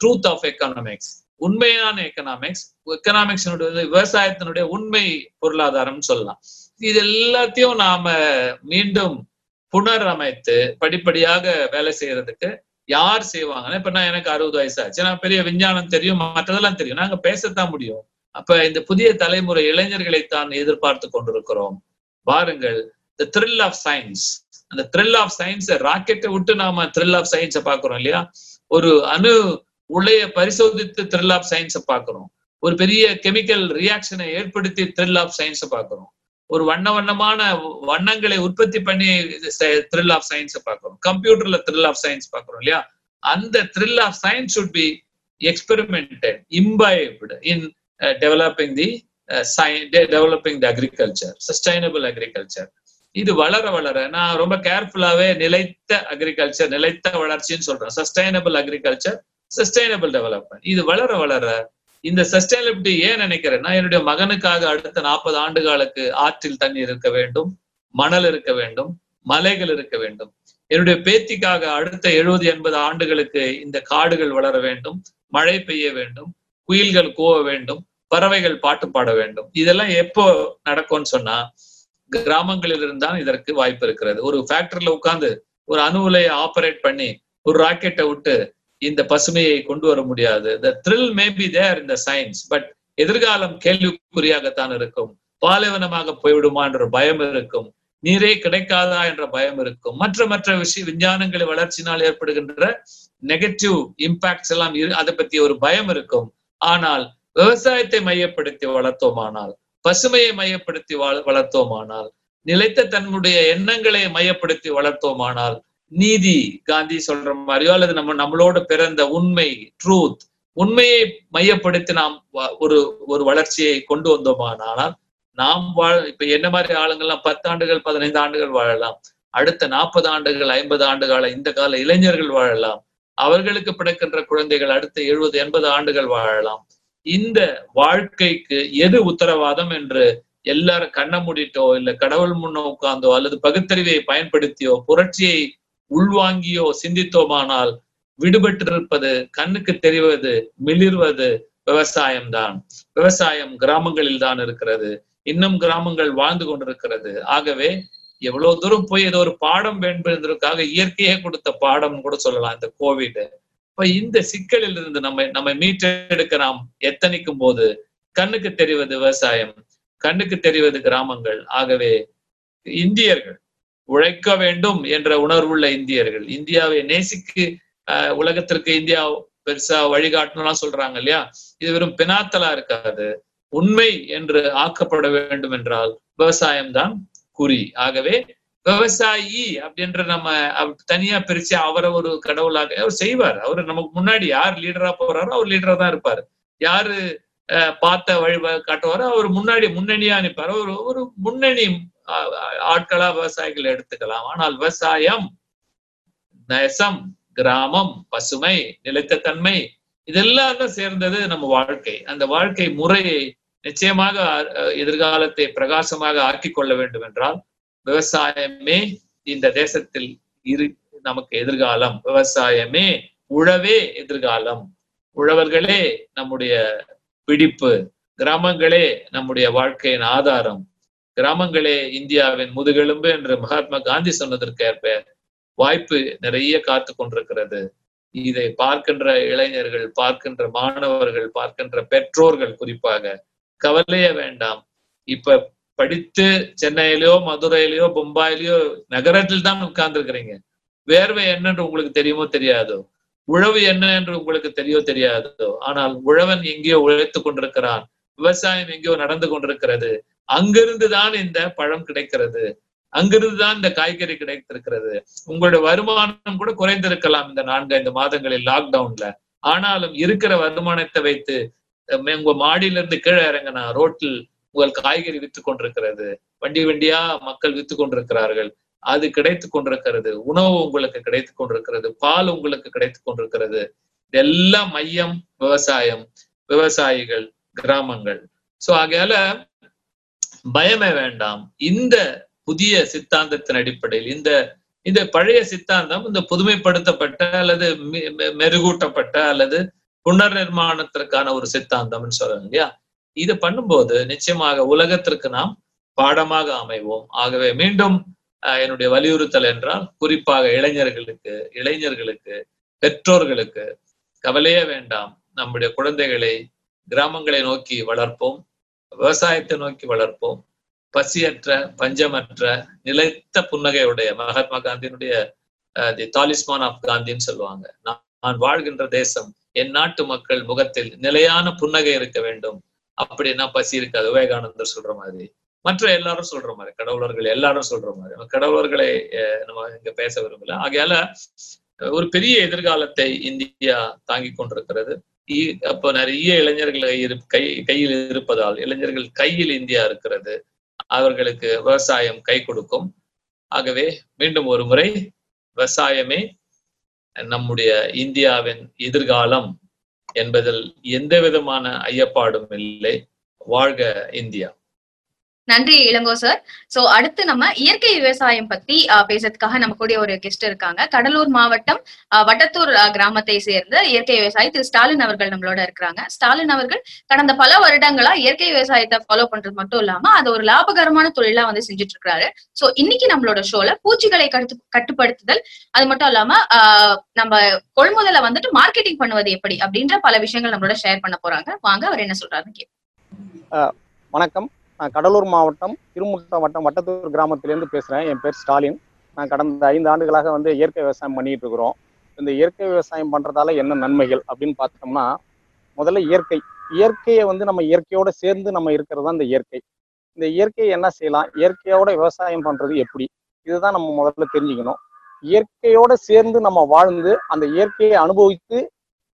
truth of economics உண்மையான எக்கனாமிக்ஸ் எக்கனாமிக்ஸினுடைய விவசாயத்தினுடைய உண்மை பொருளாதாரம்னு சொல்லலாம். இது எல்லாத்தையும் நாம மீண்டும் புனரமைத்து படிப்படியாக வேலை செய்யறதுக்கு யார் செய்வாங்கன்னா? இப்ப நான் எனக்கு அறுபது வயசு ஆச்சு. நான் பெரிய விஞ்ஞானம் தெரியும் மற்றதெல்லாம் தெரியும். நாங்க பேசத்தான் முடியும். அப்ப இந்த புதிய தலைமுறை இளைஞர்களை தான் எதிர்பார்த்து கொண்டிருக்கிறோம். பாருங்கள் த த்ரில் ஆஃப் சயின்ஸ் அந்த த்ரில் ஆஃப் சயின்ஸ் ராக்கெட்டை விட்டு நாம த்ரில் ஆஃப் சயின்ஸை பாக்குறோம் இல்லையா? ஒரு அணு உலைய பரிசோதித்து த்ரில் ஆஃப் சயின்ஸை பாக்குறோம் ஒரு பெரிய கெமிக்கல் ரியாக்ஷனை ஏற்படுத்தி த்ரில் ஆஃப் சயின்ஸை பாக்குறோம் ஒரு வண்ண வண்ணமான வண்ணங்களை உற்பத்தி பண்ணி த்ரில் ஆஃப் சயின்ஸை பார்க்கிறோம். கம்ப்யூட்டர்ல த்ரில் ஆஃப் சயின்ஸ் பார்க்கிறோம் இல்லையா? அந்த thrill of science should be experimented imbibed in developing the developing the agriculture sustainable agriculture இது வளர வளர நான் ரொம்ப கேர்ஃபுல்லாவே நிலைத்த அக்ரிகல்ச்சர் நிலைத்த வளர்ச்சின்னு சொல்றேன். சஸ்டைனபிள் அக்ரிகல்ச்சர் சஸ்டைனபிள் டெவலப்மெண்ட் இது வளர வளர இந்த சஸ்டைனபிலிட்டி ஏன் நினைக்கிறேன்னா என்னுடைய மகனுக்காக அடுத்த நாற்பது ஆண்டுகளுக்கு ஆற்றில் தண்ணீர் இருக்க வேண்டும் மணல் இருக்க வேண்டும் மலைகள் இருக்க வேண்டும். என்னுடைய பேத்திக்காக அடுத்த எழுபது எண்பது ஆண்டுகளுக்கு இந்த காடுகள் வளர வேண்டும் மழை பெய்ய வேண்டும் குயில்கள் கூவ வேண்டும் பறவைகள் பாட்டு பாட வேண்டும். இதெல்லாம் எப்போ நடக்கும்னு சொன்னா கிராமங்களில் இருந்தால் இதற்கு வாய்ப்பு இருக்கிறது. ஒரு ஃபேக்டரியில உட்கார்ந்து ஒரு அணு உலையை ஆபரேட் பண்ணி ஒரு ராக்கெட்டை விட்டு இந்த பசுமையை கொண்டு வர முடியாது. த த்ரில் மே பி தேர் இந்த சயின்ஸ் பட் எதிர்காலம் கேள்விக்குறியாகத்தான் இருக்கும். பாலைவனமாக போய்விடுமா என்ற பயம் இருக்கும். நீரே கிடைக்காதா என்ற பயம் இருக்கும். மற்ற மற்ற விஷய விஞ்ஞானங்களை வளர்ச்சினால் ஏற்படுகின்ற நெகட்டிவ் இம்பாக்ட்ஸ் எல்லாம் இரு அதை பத்தி ஒரு பயம் இருக்கும். ஆனால் விவசாயத்தை மையப்படுத்தி வளர்த்தோமானால் பசுமையை மையப்படுத்தி வள- வளர்த்தோமானால் நிலைத்த தன்னுடைய எண்ணங்களை மையப்படுத்தி வளர்த்தோமானால் நீதி காந்தி சொல்ற மாதிரியோ அல்லது நம்ம நம்மளோட பிறந்த உண்மை ட்ரூத் உண்மையை மையப்படுத்தி நாம் ஒரு ஒரு வளர்ச்சியை கொண்டு வந்தோமானால் நாம் வாழ் இப்ப என்ன மாதிரி ஆளுங்கள்லாம் பத்து ஆண்டுகள் பதினைந்து ஆண்டுகள் வாழலாம். அடுத்த நாற்பது ஆண்டுகள் ஐம்பது ஆண்டு கால இந்த கால இளைஞர்கள் வாழலாம். அவர்களுக்கு பிறக்கின்ற குழந்தைகள் அடுத்த எழுபது எண்பது ஆண்டுகள் வாழலாம். இந்த வாழ்க்கைக்கு எது உத்தரவாதம் என்று எல்லாரும் கண்ண மூடிட்டோ இல்ல கடவுள் முன்ன உட்கார்ந்தோ அல்லது பகுத்தறிவை பயன்படுத்தியோ புரட்சியை உள்வாங்கியோ சிந்தித்தோமானால் விடுபட்டிருப்பது கண்ணுக்கு தெரிவது மிளிர்வது விவசாயம்தான். விவசாயம் கிராமங்களில் தான் இருக்கிறது. இன்னும் கிராமங்கள் வாழ்ந்து கொண்டிருக்கிறது. ஆகவே எவ்வளவு தூரம் போய் ஏதோ ஒரு பாடம் என்பதற்காக இயற்கையே கொடுத்த பாடம் கூட சொல்லலாம். இந்த கோவிட் இப்ப இந்த சிக்கலில் இருந்து நம்ம நம்ம மீட்டெடுக்க நாம் எத்தனிக்கும் போது கண்ணுக்கு தெரிவது விவசாயம் கண்ணுக்கு தெரிவது கிராமங்கள். ஆகவே இந்தியர்கள் உழைக்க வேண்டும் என்ற உணர்வுள்ள இந்தியர்கள். இந்தியாவை நேசிக்கு ஆஹ், உலகத்திற்கு இந்தியா பெருசா வழிகாட்டணும்லாம் சொல்றாங்க இல்லையா? இது வெறும் பினாத்தலா இருக்காது. உண்மை என்று ஆக்கப்பட வேண்டும் என்றால் விவசாயம்தான் குறி. ஆகவே விவசாயி அப்படின்ற நம்ம தனியா பிரிச்சு அவரை ஒரு கடவுளாக அவர் செய்வார். அவர் நமக்கு முன்னாடி யார் லீடரா போறாரோ அவர் லீடரா தான் இருப்பார். யாரு பார்த்த வழி காட்டுவாரோ அவர் முன்னாடி முன்னணியா நிற்பார் ஒரு ஒரு முன்னணி ஆட்களா விவசாயிகள் எடுத்துக்கலாம். ஆனால் விவசாயம் நெசம் கிராமம் பசுமை நிலைத்தன்மை இதெல்லாம் தான் சேர்ந்தது நம்ம வாழ்க்கை. அந்த வாழ்க்கை முறையை நிச்சயமாக அஹ், எதிர்காலத்தை பிரகாசமாக ஆக்கிக் கொள்ள வேண்டும் என்றால் விவசாயமே இந்த தேசத்தில் இரு நமக்கு எதிர்காலம். விவசாயமே உழவே எதிர்காலம். உழவர்களே நம்முடைய பிடிப்பு. கிராமங்களே நம்முடைய வாழ்க்கையின் ஆதாரம். கிராமங்களே இந்தியாவின் முதுகெலும்பு என்று மகாத்மா காந்தி சொன்னதற்கேற்ப வாய்ப்பு நிறைய காத்து கொண்டிருக்கிறது. இதை பார்க்கின்ற இளைஞர்கள் பார்க்கின்ற மாணவர்கள் பார்க்கின்ற பெற்றோர்கள் குறிப்பாக கவலைய வேண்டாம். இப்ப படித்து சென்னையிலயோ மதுரையிலயோ பொம்பாயிலயோ நகரத்தில் தான் உட்கார்ந்து இருக்கிறீங்க வேர்வை என்னன்னு உங்களுக்கு தெரியுமோ தெரியாதோ? உழவு என்ன என்று உங்களுக்கு தெரியோ தெரியாதோ? ஆனால் உழவன் எங்கேயோ உழைத்துக் கொண்டிருக்கிறான். விவசாயம் எங்கேயோ நடந்து கொண்டிருக்கிறது. அங்கிருந்து தான் இந்த பழம் கிடைக்கிறது. அங்கிருந்து தான் இந்த காய்கறி கிடைத்திருக்கிறது. உங்களுடைய வருமானம் கூட குறைந்திருக்கலாம் இந்த நான்கு ஐந்து மாதங்களில் லாக்டவுன்ல ஆனாலும் இருக்கிற வருமானத்தை வைத்து உங்க மாடியில இருந்து கீழே இறங்கினா ரோட்டில் உங்கள் காய்கறி வித்து கொண்டிருக்கிறது. வண்டி வண்டியா மக்கள் வித்து கொண்டிருக்கிறார்கள். அது கிடைத்து கொண்டிருக்கிறது. உணவு உங்களுக்கு கிடைத்து கொண்டிருக்கிறது. பால் உங்களுக்கு கிடைத்து கொண்டிருக்கிறது. இதெல்லாம் மையம் விவசாயம் விவசாயிகள் கிராமங்கள். சோ ஆகையால பயமே வேண்டாம். இந்த புதிய சித்தாந்தத்தின் அடிப்படையில் இந்த இந்த பழைய சித்தாந்தம் இந்த புதுமைப்படுத்தப்பட்ட அல்லது மெருகூட்டப்பட்ட அல்லது புனர் நிர்மாணத்திற்கான ஒரு சித்தாந்தம்னு சொல்றாங்க இல்லையா? இது பண்ணும்போது நிச்சயமாக உலகத்திற்கு நாம் பாடமாக அமைவோம். ஆகவே மீண்டும் என்னுடைய வலியுறுத்தல் என்றால் குறிப்பாக இளைஞர்களுக்கு இளைஞர்களுக்கு பெற்றோர்களுக்கு கவலையே வேண்டாம். நம்முடைய குழந்தைகளை கிராமங்களை நோக்கி வளர்ப்போம். விவசாயத்தை நோக்கி வளர்ப்போம். பசியற்ற பஞ்சமற்ற நிலைத்த புன்னகையுடைய மகாத்மா காந்தியினுடைய தி தாலிஸ்மான் ஆஃப் காந்தின்னு சொல்லுவாங்க. நான் நான் வாழ்கின்ற தேசம் என் நாட்டு மக்கள் முகத்தில் நிலையான புன்னகை இருக்க வேண்டும். அப்படின்னா பசி இருக்காது. விவேகானந்தர் சொல்ற மாதிரி. மற்ற எல்லாரும் சொல்ற மாதிரி. கடவுளர்கள் எல்லாரும் சொல்ற மாதிரி. நம்ம கடவுளர்களை அஹ், நம்ம இங்க பேச விரும்பல. ஆகையால ஒரு பெரிய எதிர்காலத்தை இந்தியா தாங்கி கொண்டிருக்கிறது. அப்ப நிறைய இளைஞர்கள் கை கையில் இருப்பதால் இளைஞர்கள் கையில் இந்தியா இருக்கிறது. அவர்களுக்கு விவசாயம் கை கொடுக்கும். ஆகவே மீண்டும் ஒரு முறை விவசாயமே நம்முடைய இந்தியாவின் எதிர்காலம் என்பதில் எந்த விதமான ஐயப்பாடும் இல்லை. வாழ்க இந்தியா. நன்றி இளங்கோ சார் சோ அடுத்து நம்ம இயற்கை விவசாயம் பத்தி ஆஹ், பேசுறதுக்காக நம்ம கூட ஒரு கெஸ்ட் இருக்காங்க. கடலூர் மாவட்டம் வட்டத்தூர் கிராமத்தை சேர்ந்த இயற்கை விவசாயி திரு. ஸ்டாலின் அவர்கள் நம்மளோட இருக்கிறாங்க ஸ்டாலின் அவர்கள் கடந்த பல வருடங்களா இயற்கை விவசாயத்தை ஃபாலோ பண்றது மட்டும் இல்லாம அது ஒரு லாபகரமான தொழிலா வந்து செஞ்சுட்டு இருக்காரு சோ இன்னைக்கு நம்மளோட ஷோல பூச்சிகளை கட்டு கட்டுப்படுத்துதல் அது மட்டும் இல்லாம ஆஹ், நம்ம கொள்முதலை வந்துட்டு மார்க்கெட்டிங் பண்ணுவது எப்படி அப்படின்ற பல விஷயங்கள் நம்மளோட ஷேர் பண்ண போறாங்க. வாங்க அவர் என்ன சொல்றாருன்னு கேட்போம். வணக்கம். நான் கடலூர் மாவட்டம் திருமுட்டம் வட்டம் வட்டத்தூர் கிராமத்திலேருந்து பேசுகிறேன் என் பேர் ஸ்டாலின். நான் கடந்த ஐந்து ஆண்டுகளாக வந்து இயற்கை விவசாயம் பண்ணிட்டு இருக்கிறோம். இந்த இயற்கை விவசாயம் பண்ணுறதால என்ன நன்மைகள் அப்படின்னு பார்த்தோம்னா முதல்ல இயற்கை. இயற்கையை வந்து நம்ம இயற்கையோட சேர்ந்து நம்ம இருக்கிறது தான் இந்த இயற்கை. இந்த இயற்கையை என்ன செய்யலாம்? இயற்கையோட விவசாயம் பண்ணுறது எப்படி? இதுதான் நம்ம முதல்ல தெரிஞ்சுக்கணும். இயற்கையோட சேர்ந்து நம்ம வாழ்ந்து அந்த இயற்கையை அனுபவித்து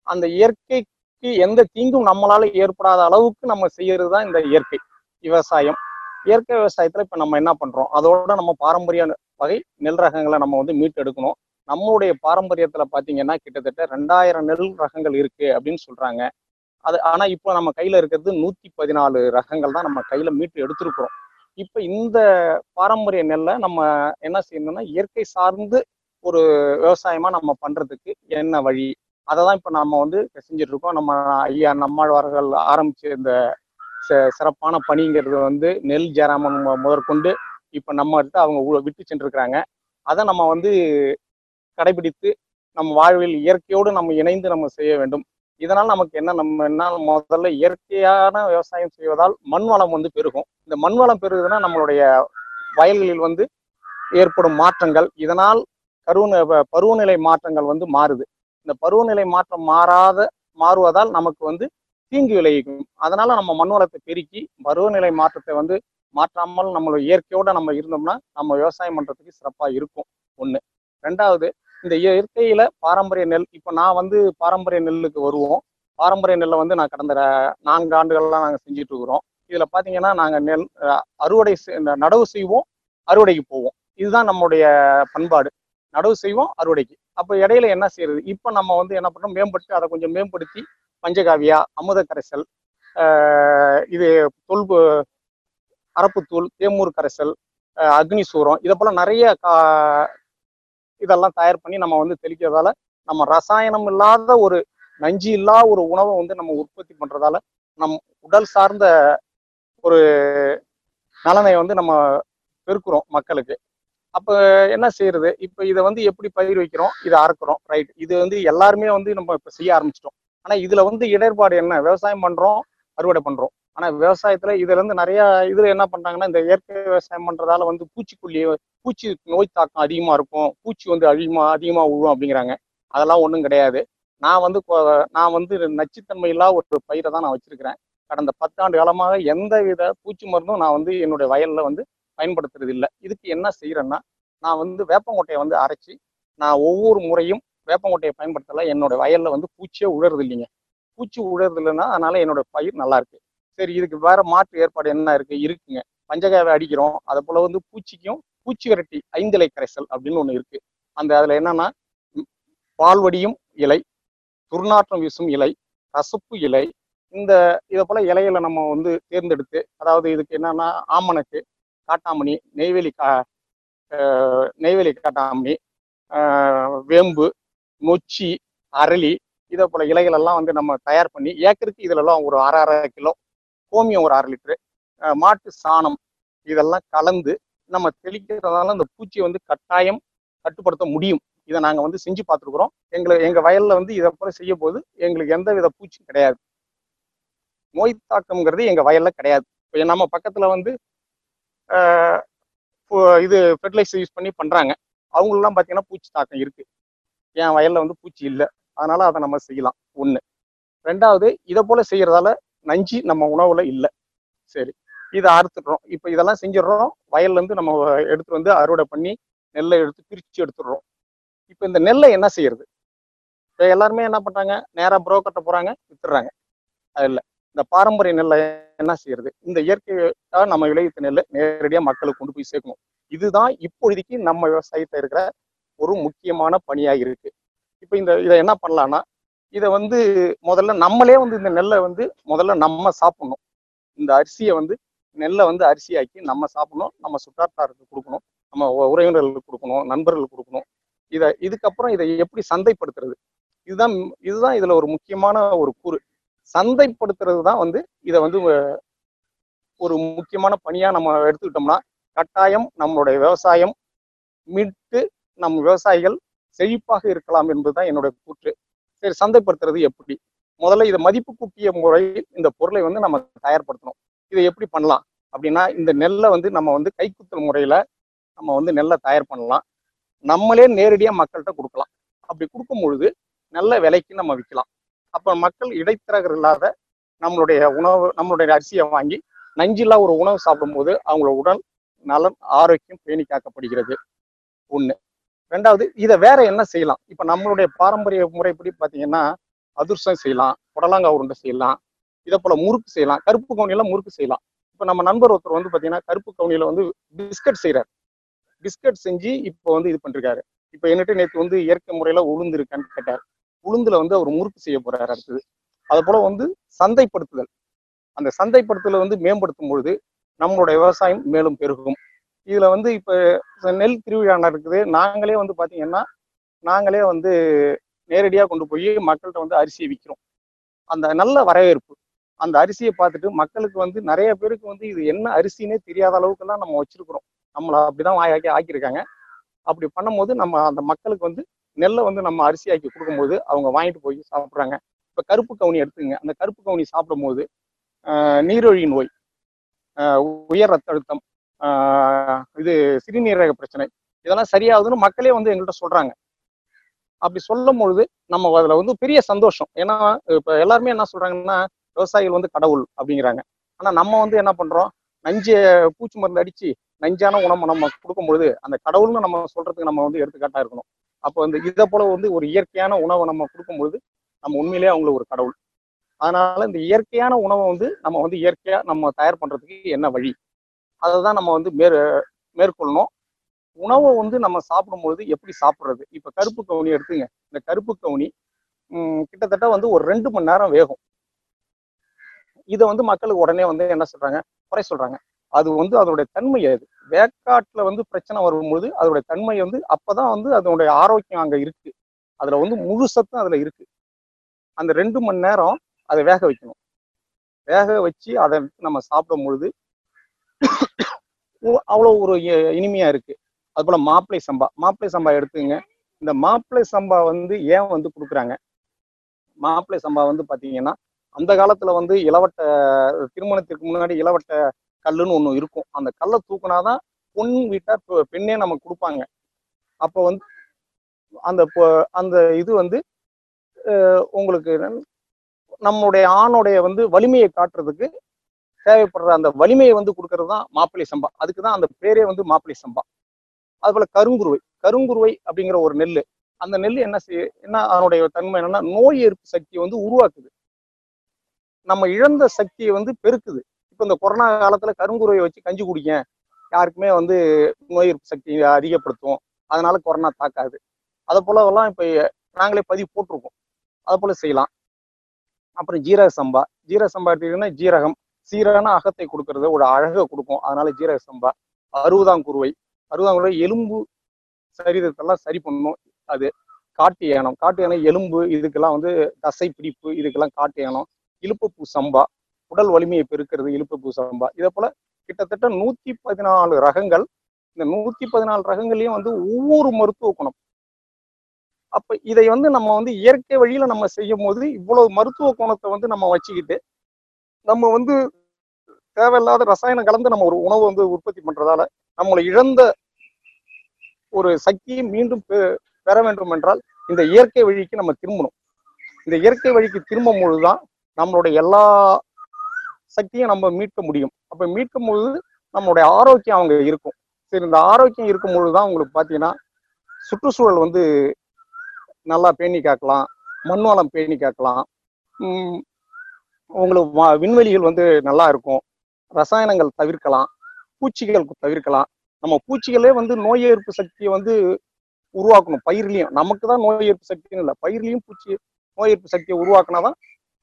அந்த இயற்கைக்கு எந்த தீங்கும் நம்மளால ஏற்படாத அளவுக்கு நம்ம செய்யறது தான் இந்த இயற்கை. விவசாயம் இயற்கை விவசாயத்துல இப்ப நம்ம என்ன பண்றோம்? அதோட நம்ம பாரம்பரிய வகை நெல் ரகங்களை நம்ம வந்து மீட்டு எடுக்கணும் நம்மளுடைய பாரம்பரியத்துல பாத்தீங்கன்னா கிட்டத்தட்ட ரெண்டாயிரம் நெல் ரகங்கள் இருக்கு அப்படின்னு சொல்றாங்க. அது ஆனா இப்போ நம்ம கையில இருக்கிறது நூத்தி பதினாலு ரகங்கள் தான் நம்ம கையில மீட்டு எடுத்திருக்கிறோம். இப்ப இந்த பாரம்பரிய நெல்லை நம்ம என்ன செய்யணும்னா இயற்கை சார்ந்து ஒரு விவசாயமா நம்ம பண்றதுக்கு என்ன வழி? அதை தான் இப்போ நம்ம வந்து செஞ்சுட்டு இருக்கோம். நம்ம ஐயா நம்மாழ்வார்கள் ஆரம்பிச்ச இந்த சிறப்பான பணிங்கிறது வந்து நெல் ஜெராமம் முதற்கொண்டு இப்போ எடுத்து அவங்க விட்டு சென்றிருக்கிறாங்க. அதை நம்ம வந்து கடைபிடித்து நம்ம வாழ்வில் இயற்கையோடு நம்ம இணைந்து நம்ம செய்ய வேண்டும். இதனால் நமக்கு என்ன நம்ம என்ன முதல்ல இயற்கையான விவசாயம் செய்வதால் மண் வளம் வந்து பெருகும். இந்த மண் வளம் பெருகுதுன்னா நம்மளுடைய வயல்களில் வந்து ஏற்படும் மாற்றங்கள். இதனால் கருவ பருவநிலை மாற்றங்கள் வந்து மாறுது. இந்த பருவநிலை மாற்றம் மாறாத மாறுவதால் நமக்கு வந்து தீங்கு விளைவிக்கும். அதனால நம்ம மண் வளத்தை பெருக்கி பருவநிலை மாற்றத்தை வந்து மாற்றாமல் நம்மளோட இயற்கையோட நம்ம இருந்தோம்னா நம்ம விவசாயம் பண்றதுக்கு சிறப்பா இருக்கும். ஒண்ணு. ரெண்டாவது இந்த இயற்கையில பாரம்பரிய நெல் இப்போ நான் வந்து பாரம்பரிய நெல்லுக்கு வருவோம். பாரம்பரிய நெல்லை வந்து நான் கடந்த நான்கு ஆண்டுகள்லாம் நாங்கள் செஞ்சுட்டு இருக்கிறோம். இதுல பாத்தீங்கன்னா நாங்க நெல் அறுவடை இந்த நடவு செய்வோம் அறுவடைக்கு போவோம். இதுதான் நம்முடைய பண்பாடு. நடவு செய்வோம் அறுவடைக்கு. அப்போ இடையில என்ன செய்யறது? இப்போ நம்ம வந்து என்ன பண்றோம்? மேம்பட்டு அதை கொஞ்சம் மேம்படுத்தி பஞ்சகாவியா அமுத கரைசல் இது தொல்பு அரப்புத்தூள் தேமூர் கரைசல் அக்னி சூரம் இதை போல நிறைய கா இதெல்லாம் தயார் பண்ணி நம்ம வந்து தெளிக்கிறதால நம்ம ரசாயனம் இல்லாத ஒரு நஞ்சு இல்லாத ஒரு உணவை வந்து நம்ம உற்பத்தி பண்றதால நம் உடல் சார்ந்த ஒரு நலனை வந்து நம்ம பெருக்குறோம் மக்களுக்கு. அப்போ என்ன செய்யறது? இப்போ இதை வந்து எப்படி பயிர் வைக்கிறோம்? இதை அறுக்கிறோம் ரைட் இது வந்து எல்லாருமே வந்து நம்ம இப்போ செய்ய ஆரம்பிச்சிட்டோம். ஆனா இதுல வந்து இடர்பாடு என்ன? விவசாயம் பண்றோம் அறுவடை பண்றோம். ஆனா விவசாயத்துல இதுல இருந்து நிறைய இதுல என்ன பண்றாங்கன்னா இந்த இயற்கை விவசாயம் பண்றதால வந்து பூச்சிக்கொல்லி பூச்சி நோய் தாக்கம் அதிகமா இருக்கும். பூச்சி வந்து அதிகமா அதிகமா விழும் அப்படிங்கிறாங்க. அதெல்லாம் ஒண்ணும் கிடையாது. நான் வந்து நான் வந்து நச்சுத்தன்மையில்லா ஒரு பயிரை தான் நான் வச்சிருக்கிறேன். கடந்த பத்தாண்டு காலமாக எந்த வித பூச்சி மருந்தும் நான் வந்து என்னுடைய வயல்ல வந்து பயன்படுத்துறது இல்லை இதுக்கு என்ன செய்யறேன்னா நான் வந்து வேப்பங்கொட்டையை வந்து அரைச்சி நான் ஒவ்வொரு முறையும் வேப்பங்கொட்டையை பயன்படுத்தல. என்னோட வயல்ல வந்து பூச்சியே உழறது இல்லைங்க. பூச்சி உழறது இல்லைன்னா அதனால என்னோட பயிர் நல்லா இருக்கு. சரி இதுக்கு வேற மாற்று ஏற்பாடு என்ன இருக்கு? இருக்குங்க. பஞ்சகாவை அடிக்கிறோம். அதை போல வந்து பூச்சிக்கும் பூச்சி விரட்டி ஐந்திலை கரைசல் அப்படின்னு ஒன்று இருக்கு. அந்த அதுல என்னன்னா பால்வடியும் இலை துர்நாற்றம் வீசும் இலை கசப்பு இலை இந்த இதை போல இலைகளை நம்ம வந்து தேர்ந்தெடுத்து அதாவது இதுக்கு என்னன்னா ஆமணக்கு காட்டாமணி நெய்வேலி கா நெய்வேலி காட்டாமணி வேம்பு நொச்சி அரளி இதை போல இலைகள் எல்லாம் வந்து நம்ம தயார் பண்ணி ஏக்கருக்கு இதுலலாம் ஒரு அரை அரை கிலோ கோமியம் ஒரு அரை லிட்டரு மாட்டு சாணம் இதெல்லாம் கலந்து நம்ம தெளிக்கிறதால அந்த பூச்சியை வந்து கட்டாயம் கட்டுப்படுத்த முடியும். இதை நாங்கள் வந்து செஞ்சு பார்த்துருக்குறோம். எங்களை எங்கள் வயலில் வந்து இதை போல செய்ய போது எங்களுக்கு எந்த வித பூச்சியும் கிடையாது. நோய் தாக்கம்ங்கிறது எங்கள் வயலில் கிடையாது. இப்போ நம்ம பக்கத்தில் வந்து இது ஃபெர்டிலைசர் யூஸ் பண்ணி பண்ணுறாங்க அவங்களெல்லாம் பார்த்தீங்கன்னா பூச்சி தாக்கம் இருக்குது என் வயல்ல வந்து பூச்சி இல்லை. அதனால அதை நம்ம செய்யலாம். ஒண்ணு. ரெண்டாவது இதை போல செய்யறதால நஞ்சு நம்ம உணவுல இல்லை. சரி. இதை அறுத்துடுறோம். இப்போ இதெல்லாம் செஞ்சிடுறோம். வயல்ல இருந்து நம்ம எடுத்துட்டு வந்து அறுவடை பண்ணி நெல்லை எடுத்து பிரிச்சு எடுத்துடுறோம். இப்போ இந்த நெல்லை என்ன செய்யறது? இப்போ எல்லாருமே என்ன பண்றாங்க? நேரா புரோக்கர்ட்ட போறாங்க வித்துடுறாங்க. அது இல்லை. இந்த பாரம்பரிய நெல்லை என்ன செய்யறது? இந்த இயற்கையாக நம்ம விளைவித்த நெல்லை நேரடியாக மக்களுக்கு கொண்டு போய் சேர்க்கணும். இதுதான் இப்பொழுதைக்கு நம்ம விவசாயத்தை இருக்கிற ஒரு முக்கியமான பணியாக இருக்கு. இப்போ இந்த இதை என்ன பண்ணலான்னா இதை வந்து முதல்ல நம்மளே வந்து இந்த நெல்லை வந்து முதல்ல நம்ம சாப்பிடணும். இந்த அரிசியை வந்து நெல்லை வந்து அரிசியாக்கி நம்ம சாப்பிடணும் நம்ம சுற்றாட்டாருக்கு கொடுக்கணும் நம்ம உறவினர்களுக்கு கொடுக்கணும் நண்பர்களுக்கு கொடுக்கணும். இதை இதுக்கப்புறம் இதை எப்படி சந்தைப்படுத்துறது? இதுதான் இதுதான் இதுல ஒரு முக்கியமான ஒரு கூறு. சந்தைப்படுத்துறது தான் வந்து இதை வந்து ஒரு முக்கியமான பணியா நம்ம எடுத்துக்கிட்டோம்னா கட்டாயம் நம்மளுடைய விவசாயம் மீட்டு நம் விவசாயிகள் செழிப்பாக இருக்கலாம் என்பதுதான் என்னுடைய கூற்று. சரி சந்தைப்படுத்துறது எப்படி? முதல்ல இதை மதிப்பு கூட்டிய முறையில் இந்த பொருளை வந்து நம்ம தயார்படுத்தணும். இதை எப்படி பண்ணலாம்? அப்படின்னா இந்த நெல்லை வந்து நம்ம வந்து கைக்குத்தல் முறையில நம்ம வந்து நெல்லை தயார் பண்ணலாம். நம்மளே நேரடியாக மக்கள்கிட்ட கொடுக்கலாம். அப்படி கொடுக்கும் பொழுது நல்ல விலைக்கு நம்ம விற்கலாம். அப்போ மக்கள் இடைத்தரகர் இல்லாத நம்மளுடைய உணவு நம்மளுடைய அரிசியை வாங்கி நஞ்சில்லா ஒரு உணவு சாப்பிடும்போது அவங்களோட உடல் நலன் ஆரோக்கியம் பேணி காக்கப்படுகிறது ஒன்று ரெண்டாவது இதை வேற என்ன செய்யலாம்? இப்ப நம்மளுடைய பாரம்பரிய முறைப்படி பாத்தீங்கன்னா அதிர்ஷம் செய்யலாம் புடலாங்கா உருண்டை செய்யலாம் இதை போல முறுக்கு செய்யலாம் கருப்பு கவுனியில முறுக்கு செய்யலாம். இப்ப நம்ம நண்பர் ஒருத்தர் வந்து பாத்தீங்கன்னா கருப்பு கவுனியில வந்து பிஸ்கட் செய்யறாரு பிஸ்கட் செஞ்சு இப்போ வந்து இது பண்ணிருக்காரு. இப்ப என்னட்டு நேற்று வந்து இயற்கை முறையில உளுந்து இருக்கான்னு கேட்டார். உளுந்துல வந்து அவர் முறுக்கு செய்ய போறாரு அடுத்தது. அது போல வந்து சந்தைப்படுத்துதல். அந்த சந்தைப்படுத்துதலை வந்து மேம்படுத்தும் பொழுது நம்மளுடைய விவசாயம் மேலும் பெருகும். இதுல வந்து இப்ப நெல் திருவிழா இருக்குது. நாங்களே வந்து பாத்தீங்கன்னா நாங்களே வந்து நேரடியா கொண்டு போய் மக்கள்கிட்ட வந்து அரிசியை விற்கிறோம் அந்த நல்ல வரவேற்பு அந்த அரிசியை பார்த்துட்டு மக்களுக்கு வந்து நிறைய பேருக்கு வந்து இது என்ன அரிசினே தெரியாத அளவுக்கெல்லாம் நம்ம வச்சிருக்கிறோம். நம்மளை அப்படிதான் ஆக்கி ஆக்கியிருக்காங்க. அப்படி பண்ணும்போது நம்ம அந்த மக்களுக்கு வந்து நெல்லை வந்து நம்ம அரிசி ஆக்கி கொடுக்கும்போது அவங்க வாங்கிட்டு போய் சாப்பிட்றாங்க. இப்போ கருப்பு கவுனி எடுத்துங்க அந்த கருப்பு கவுனி சாப்பிடும்போது ஆஹ் நோய் உயர் ரத்த அழுத்தம் இது சிறுநீரக பிரச்சனை. இதெல்லாம் சரியாகுதுன்னு மக்களே வந்து எங்கள்கிட்ட சொல்றாங்க. அப்படி சொல்லும் பொழுது நம்ம அதுல வந்து பெரிய சந்தோஷம். ஏன்னா இப்ப எல்லாருமே என்ன சொல்றாங்கன்னா விவசாயிகள் வந்து கடவுள் அப்படிங்கிறாங்க. ஆனா நம்ம வந்து என்ன பண்றோம்? நஞ்ச பூச்சி மருந்து அடிச்சு நஞ்சான உணவு நம்ம கொடுக்கும் பொழுது அந்த கடவுள்னு நம்ம சொல்றதுக்கு நம்ம வந்து எடுத்துக்காட்டா இருக்கணும். அப்போ வந்து இதை போல வந்து ஒரு இயற்கையான உணவை நம்ம கொடுக்கும் பொழுது நம்ம உண்மையிலேயே அவங்களுக்கு ஒரு கடவுள். அதனால இந்த இயற்கையான உணவை வந்து நம்ம வந்து இயற்கையா நம்ம தயார் பண்றதுக்கு என்ன வழி? அதை தான் நம்ம வந்து மேற் மேற்கொள்ளணும். உணவை வந்து நம்ம சாப்பிடும்பொழுது எப்படி சாப்பிட்றது? இப்போ கருப்பு கவுனி எடுத்துங்க. இந்த கருப்பு கவுனி கிட்டத்தட்ட வந்து ஒரு ரெண்டு மணி நேரம் வேகும். இதை வந்து மக்களுக்கு உடனே வந்து என்ன சொல்றாங்க? குறை சொல்றாங்க. அது வந்து அதோடைய தன்மை அது. வேக்காட்டில் வந்து பிரச்சனை வரும்போது அதோடைய தன்மை வந்து அப்பதான் வந்து அதனுடைய ஆரோக்கியம் அங்கே இருக்கு. அதுல வந்து முழு சத்தம் அதுல இருக்கு. அந்த ரெண்டு மணி நேரம் அதை வேக வைக்கணும். வேக வச்சு அதை நம்ம சாப்பிடும் பொழுது அவ்வளோ அவ்வளவு ஒரு இ- இனிமையா இருக்கு. அது போல மாப்பிளை சம்பா மாப்பிளை சம்பா எடுத்துங்க இந்த மாப்பிளை சம்பா வந்து ஏன் வந்து கொடுக்குறாங்க? மாப்பிளை சம்பா வந்து பாத்தீங்கன்னா அந்த காலத்துல வந்து இளவட்ட திருமணத்திற்கு முன்னாடி இளவட்ட கல்லுன்னு ஒன்று இருக்கும். அந்த கல்லை தூக்குனாதான் பொன் வீட்டார் பெண்ணே நமக்கு கொடுப்பாங்க. அப்ப வந்து அந்த அந்த இது வந்து உங்களுக்கு நம்மளுடைய ஆணுடைய வந்து வலிமையை காட்டுறதுக்கு தேவைப்படுற அந்த வலிமையை வந்து கொடுக்கறது தான் மாப்பிள்ளை சம்பா. அதுக்கு தான் அந்த பேரே வந்து மாப்பிள்ளை சம்பா. அது போல கருங்குருவை. கருங்குருவை அப்படிங்கிற ஒரு நெல் அந்த நெல் என்ன செய்ய என்ன அதனுடைய தன்மை என்னன்னா நோய் எதிர்ப்பு சக்தியை வந்து உருவாக்குது. நம்ம இழந்த சக்தியை வந்து பெருக்குது. இப்போ இந்த கொரோனா காலத்துல கருங்குருவை வச்சு கஞ்சி குடிங்க. யாருக்குமே வந்து நோய் எதிர்ப்பு சக்தியை அதிகப்படுத்தும். அதனால கொரோனா தாக்காது. அதை போலவெல்லாம் இப்போ நாங்களே பதிவு போட்டிருக்கோம். அதை போல செய்யலாம். அப்புறம் ஜீரக சம்பா. ஜீரக சம்பா எடுத்துக்கிட்டீங்கன்னா ஜீரகம் சீரான அகத்தை கொடுக்கறது ஒரு அழகை கொடுக்கும். அதனால ஜீரக சம்பா அறுபதாங்குருவை அறுபதாங்குருவை எலும்பு சரீரத்தெல்லாம் சரி பண்ணணும் அது காட்டு யானம் காட்டு யானை எலும்பு இதுக்கெல்லாம் வந்து தசை பிடிப்பு இதுக்கெல்லாம் காட்டு யானம் இழுப்புப்பூ சம்பா உடல் வலிமையை பெருக்கிறது இழுப்புப்பூ சம்பா. இதே போல கிட்டத்தட்ட நூத்தி பதினாலு ரகங்கள் இந்த நூத்தி பதினாலு ரகங்கள்லயும் வந்து ஒவ்வொரு மருத்துவ குணம். அப்ப இதை வந்து நம்ம வந்து இயற்கை வழியில நம்ம செய்யும் போது இவ்வளவு மருத்துவ குணத்தை வந்து நம்ம வச்சுக்கிட்டு நம்ம வந்து தேவையில்லாத ரசாயனம் கலந்து நம்ம ஒரு உணவு வந்து உற்பத்தி பண்றதால நம்மளை இழந்த ஒரு சக்தியை மீண்டும் பெ- பெற வேண்டும் என்றால் இந்த இயற்கை வழிக்கு நம்ம திரும்பணும். இந்த இயற்கை வழிக்கு திரும்பும் பொழுதுதான் நம்மளுடைய எல்லா சக்தியும் நம்ம மீட்க முடியும். அப்ப மீட்கும் பொழுது நம்மளுடைய ஆரோக்கியம் அவங்க இருக்கும். சரி இந்த ஆரோக்கியம் இருக்கும் பொழுதுதான் உங்களுக்கு பாத்தீங்கன்னா சுற்றுச்சூழல் வந்து நல்லா பேணி காக்கலாம் மண் வளம் பேணி காக்கலாம். உங்களுக்கு விண்வெளிகள் வந்து நல்லா இருக்கும். ரசாயனங்கள் தவிர்க்கலாம் பூச்சிகள் தவிர்க்கலாம். நம்ம பூச்சிகளே வந்து நோய் எதிர்ப்பு சக்தியை வந்து உருவாக்கணும். பயிர்லையும். நமக்கு தான் நோய் எதிர்ப்பு சக்தின்னு இல்லை. பயிர்லையும் பூச்சி நோய் எதிர்ப்பு சக்தியை உருவாக்குனாதான்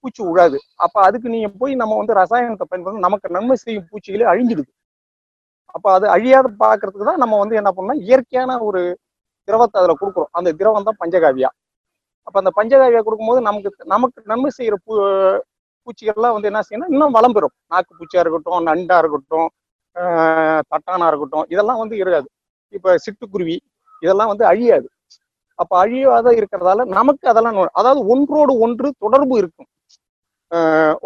பூச்சி உழாது. அப்ப அதுக்கு நீங்க போய் நம்ம வந்து ரசாயனத்தை பயன்படுத்த நமக்கு நன்மை செய்யும் பூச்சிகளே அழிஞ்சிடுது. அப்ப அது அழியாத பாக்குறதுக்கு தான் நம்ம வந்து என்ன பண்ணோம் இயற்கையான ஒரு திரவத்தை அதுல கொடுக்குறோம். அந்த திரவம் தான் பஞ்சகாவியா. அப்ப அந்த பஞ்சகாவியா கொடுக்கும்போது நமக்கு நமக்கு நன்மை செய்யற பூ பூச்சிகள்லாம் வந்து என்ன செய்யணும் இன்னும் வளம் பெறும். நாக்கு பூச்சியா இருக்கட்டும் நண்டா இருக்கட்டும் தட்டானா இருக்கட்டும் இதெல்லாம் வந்து இருக்காது. இப்ப சிட்டுக்குருவி இதெல்லாம் வந்து அழியாது. அப்ப அழியாத இருக்கிறதால நமக்கு அதெல்லாம் அதாவது ஒன்றோடு ஒன்று தொடர்பு இருக்கும்.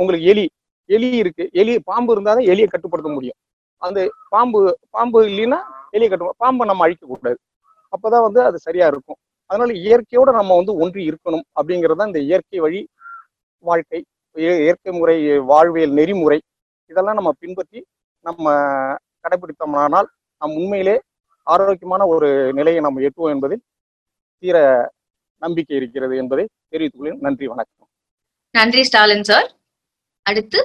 உங்களுக்கு எலி எலி இருக்கு. எலி பாம்பு இருந்தாதான் எலியை கட்டுப்படுத்த முடியும். அந்த பாம்பு பாம்பு இல்லைன்னா எலியை கட்டு பாம்பை நம்ம அழிக்க கூடாது. அப்பதான் வந்து அது சரியா இருக்கும். அதனால இயற்கையோட நம்ம வந்து ஒன்றி இருக்கணும் அப்படிங்கிறது தான் இந்த இயற்கை வழி வாழ்க்கை. இயற்கை முறை வாழ்வியல் நெறிமுறை இதெல்லாம் நம்ம பின்பற்றி நம்ம கடைபிடித்தோம்னால் நம் உண்மையிலே ஆரோக்கியமான ஒரு நிலையை நம்ம எட்டுவோம் என்பதில் தீர நம்பிக்கை இருக்கிறது என்பதை தெரிவித்துக் கொள்கிறேன். நன்றி வணக்கம். நன்றி ஸ்டாலின் சார். அடுத்து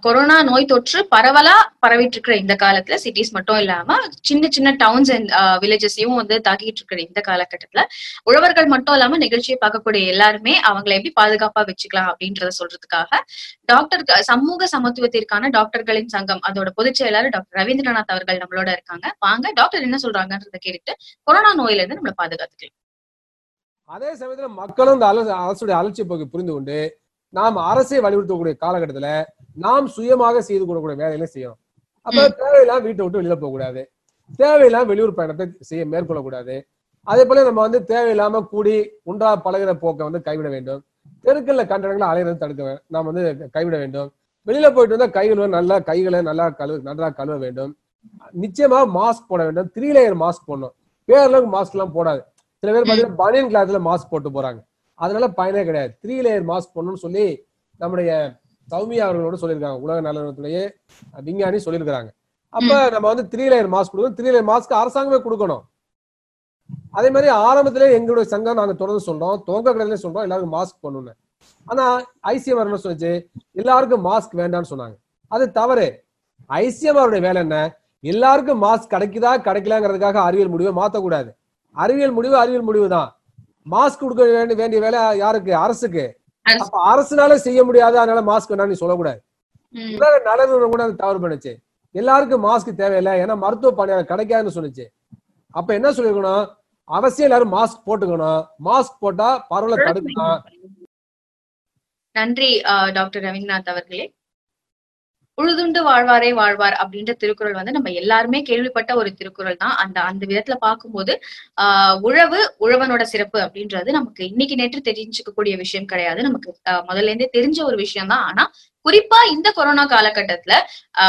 கொரோனா நோய் தொற்று பரவலா பரவிட்டு இருக்கிற இந்த காலத்துல சிட்டிஸ் மட்டும் இல்லாம சின்ன சின்ன டவுன்ஸ் அண்ட் வில்லேஜஸையும் வந்து தாக்கிட்டு இருக்கிற இந்த காலகட்டத்துல உழவர்கள் மட்டும் இல்லாம நிகழ்ச்சியை பார்க்கக்கூடிய எல்லாருமே அவங்களை எப்படி பாதுகாப்பா வச்சுக்கலாம் அப்படின்றத சொல்றதுக்காக டாக்டர் சமூக சமத்துவத்திற்கான டாக்டர்களின் சங்கம் அதோட பொதுச் செயலாளர் டாக்டர் ரவீந்திரநாத் அவர்கள் நம்மளோட இருக்காங்க. வாங்க டாக்டர் என்ன சொல்றாங்கன்றத கேட்டுட்டு கொரோனா நோயில இருந்து நம்மளை பாதுகாத்துக்கலாம். அதே சமயத்துல மக்களும் இந்த அரசுடைய அலட்சிய போக்கு புரிந்து கொண்டு நாம் அரசை வலியுறுத்தக்கூடிய காலகட்டத்துல நாம் சுயமாக செய்து கொள்ளக்கூடிய வேலைகளை செய்யணும்? அப்ப தேவையில்லாம வீட்டை விட்டு வெளியில போக கூடாது. தேவையில்லாம வெளியூர் பயணத்தை செய்ய மேற்கொள்ளக்கூடாது அதே போல நம்ம வந்து தேவையில்லாம கூடி உண்டா பழகிற போக்கை வந்து கைவிட வேண்டும். தெருக்கல்ல கண்டனங்களை அலையிறது தடுக்க நாம் வந்து கைவிட வேண்டும். வெளியில போயிட்டு வந்தா கைகளை நல்லா கைகளை நல்லா கழுவ நன்றாக கழுவ வேண்டும். நிச்சயமா மாஸ்க் போட வேண்டும். த்ரீ லேயர் மாஸ்க் போடணும். பேர்ல மாஸ்க் எல்லாம் போடாது. சில பேர் பாத்தீங்கன்னா பனியன் கிளாத்ல மாஸ்க் போட்டு போறாங்க. அதனால பயனே கிடையாது. த்ரீ லேயர் மாஸ்க் போடணும்னு சொல்லி நம்முடைய சௌமியா அவர்களோட சொல்லியிருக்காங்க. உலக நலனத்துடைய விஞ்ஞானி சொல்லியிருக்காங்க அப்ப நம்ம வந்து த்ரீ லேயர் மாஸ்க் கொடுக்கணும். த்ரீ லேயர் மாஸ்க் அரசாங்கமே கொடுக்கணும். அதே மாதிரி ஆரம்பத்திலே எங்களுடைய சங்கம் நாங்க தொடர்ந்து சொல்றோம். துவக்க கடையில சொல்றோம். எல்லாருக்கும் மாஸ்க் பண்ணணும்னு ஆனா ஐசிஎம் என்ன சொல்லுச்சு? எல்லாருக்கும் மாஸ்க் வேண்டாம்னு சொன்னாங்க. அது தவறு. ஐசிஎம் அவருடைய வேலை என்ன? எல்லாருக்கும் மாஸ்க் கிடைக்குதா கிடைக்கலங்கிறதுக்காக அறிவியல் முடிவை மாத்தக்கூடாது. அறிவியல் முடிவு அறிவியல் முடிவு தான் மாஸ்க் கொடுக்க வேண்டிய வேலை யாருக்கு? அரசுக்கு. அரசு. அப்ப அரசுனால செய்ய முடியாது? அதனால மாஸ்க் வேணாம்னு நீ சொல்லக்கூடாது. உலக நலன் கூட அது தவறு பண்ணுச்சு. எல்லாருக்கும் மாஸ்க் தேவையில்லை. ஏன்னா மருத்துவ பணியாளர் கிடைக்காதுன்னு சொல்லுச்சு. அப்ப என்ன சொல்லிருக்கணும்? அவசியம் எல்லாரும் மாஸ்க் போட்டுக்கணும். மாஸ்க் போட்டா பரவலை தடுக்கலாம். நன்றி டாக்டர் ரவீந்திரநாத் அவர்களே. உழுதுண்டு வாழ்வாரே வாழ்வார் அப்படின்ற திருக்குறள் வந்து நம்ம எல்லாருமே கேள்விப்பட்ட ஒரு திருக்குறள் தான். அந்த அந்த விதத்துல பார்க்கும்போது ஆஹ் உழவு உழவனோட சிறப்பு அப்படின்றது நமக்கு இன்னைக்கு நேற்று தெரிஞ்சுக்கக்கூடிய விஷயம் கிடையாது. நமக்கு முதல்ல இருந்தே தெரிஞ்ச ஒரு விஷயம் தான். ஆனா குறிப்பா இந்த கொரோனா காலகட்டத்துல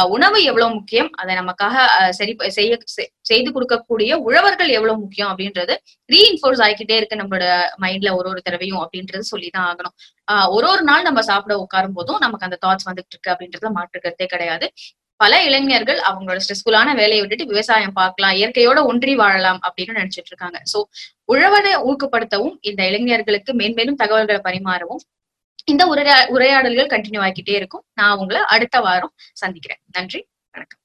உணவு எவ்வளவு முக்கியம் அதை நமக்காக ஆஹ் சரி செய்ய செ- செய்து கொடுக்கக்கூடிய உழவர்கள் எவ்வளவு முக்கியம் அப்படின்றது ரீஇன்ஃபோர்ஸ் ஆகிக்கிட்டே இருக்கு நம்மளோட மைண்ட்ல ஒரு ஒரு தடவையும் அப்படின்றது சொல்லிதான் ஆகணும். ஆஹ் ஒரு ஒரு நாள் நம்ம சாப்பிட உட்காரும் போதும் நமக்கு அந்த தாட்ஸ் வந்துட்டு இருக்கு அப்படின்றத மாற்றுக்கிறதே கிடையாது. பல இளைஞர்கள் அவங்களோட ஸ்ட்ரெஸ்ஃபுல்லான வேலையை விட்டுட்டு விவசாயம் பார்க்கலாம் இயற்கையோட ஒன்றி வாழலாம் அப்படின்னு நினைச்சிட்டு இருக்காங்க. சோ உழவனை ஊக்கப்படுத்தவும் இந்த இளைஞர்களுக்கு மேன்மேலும் தகவல்களை பரிமாறவும் இந்த உரையா உரையாடல்கள் கண்டினியூ ஆகிக்கிட்டே இருக்கும். நான் உங்களை அடுத்த வாரம் சந்திக்கிறேன். நன்றி வணக்கம்.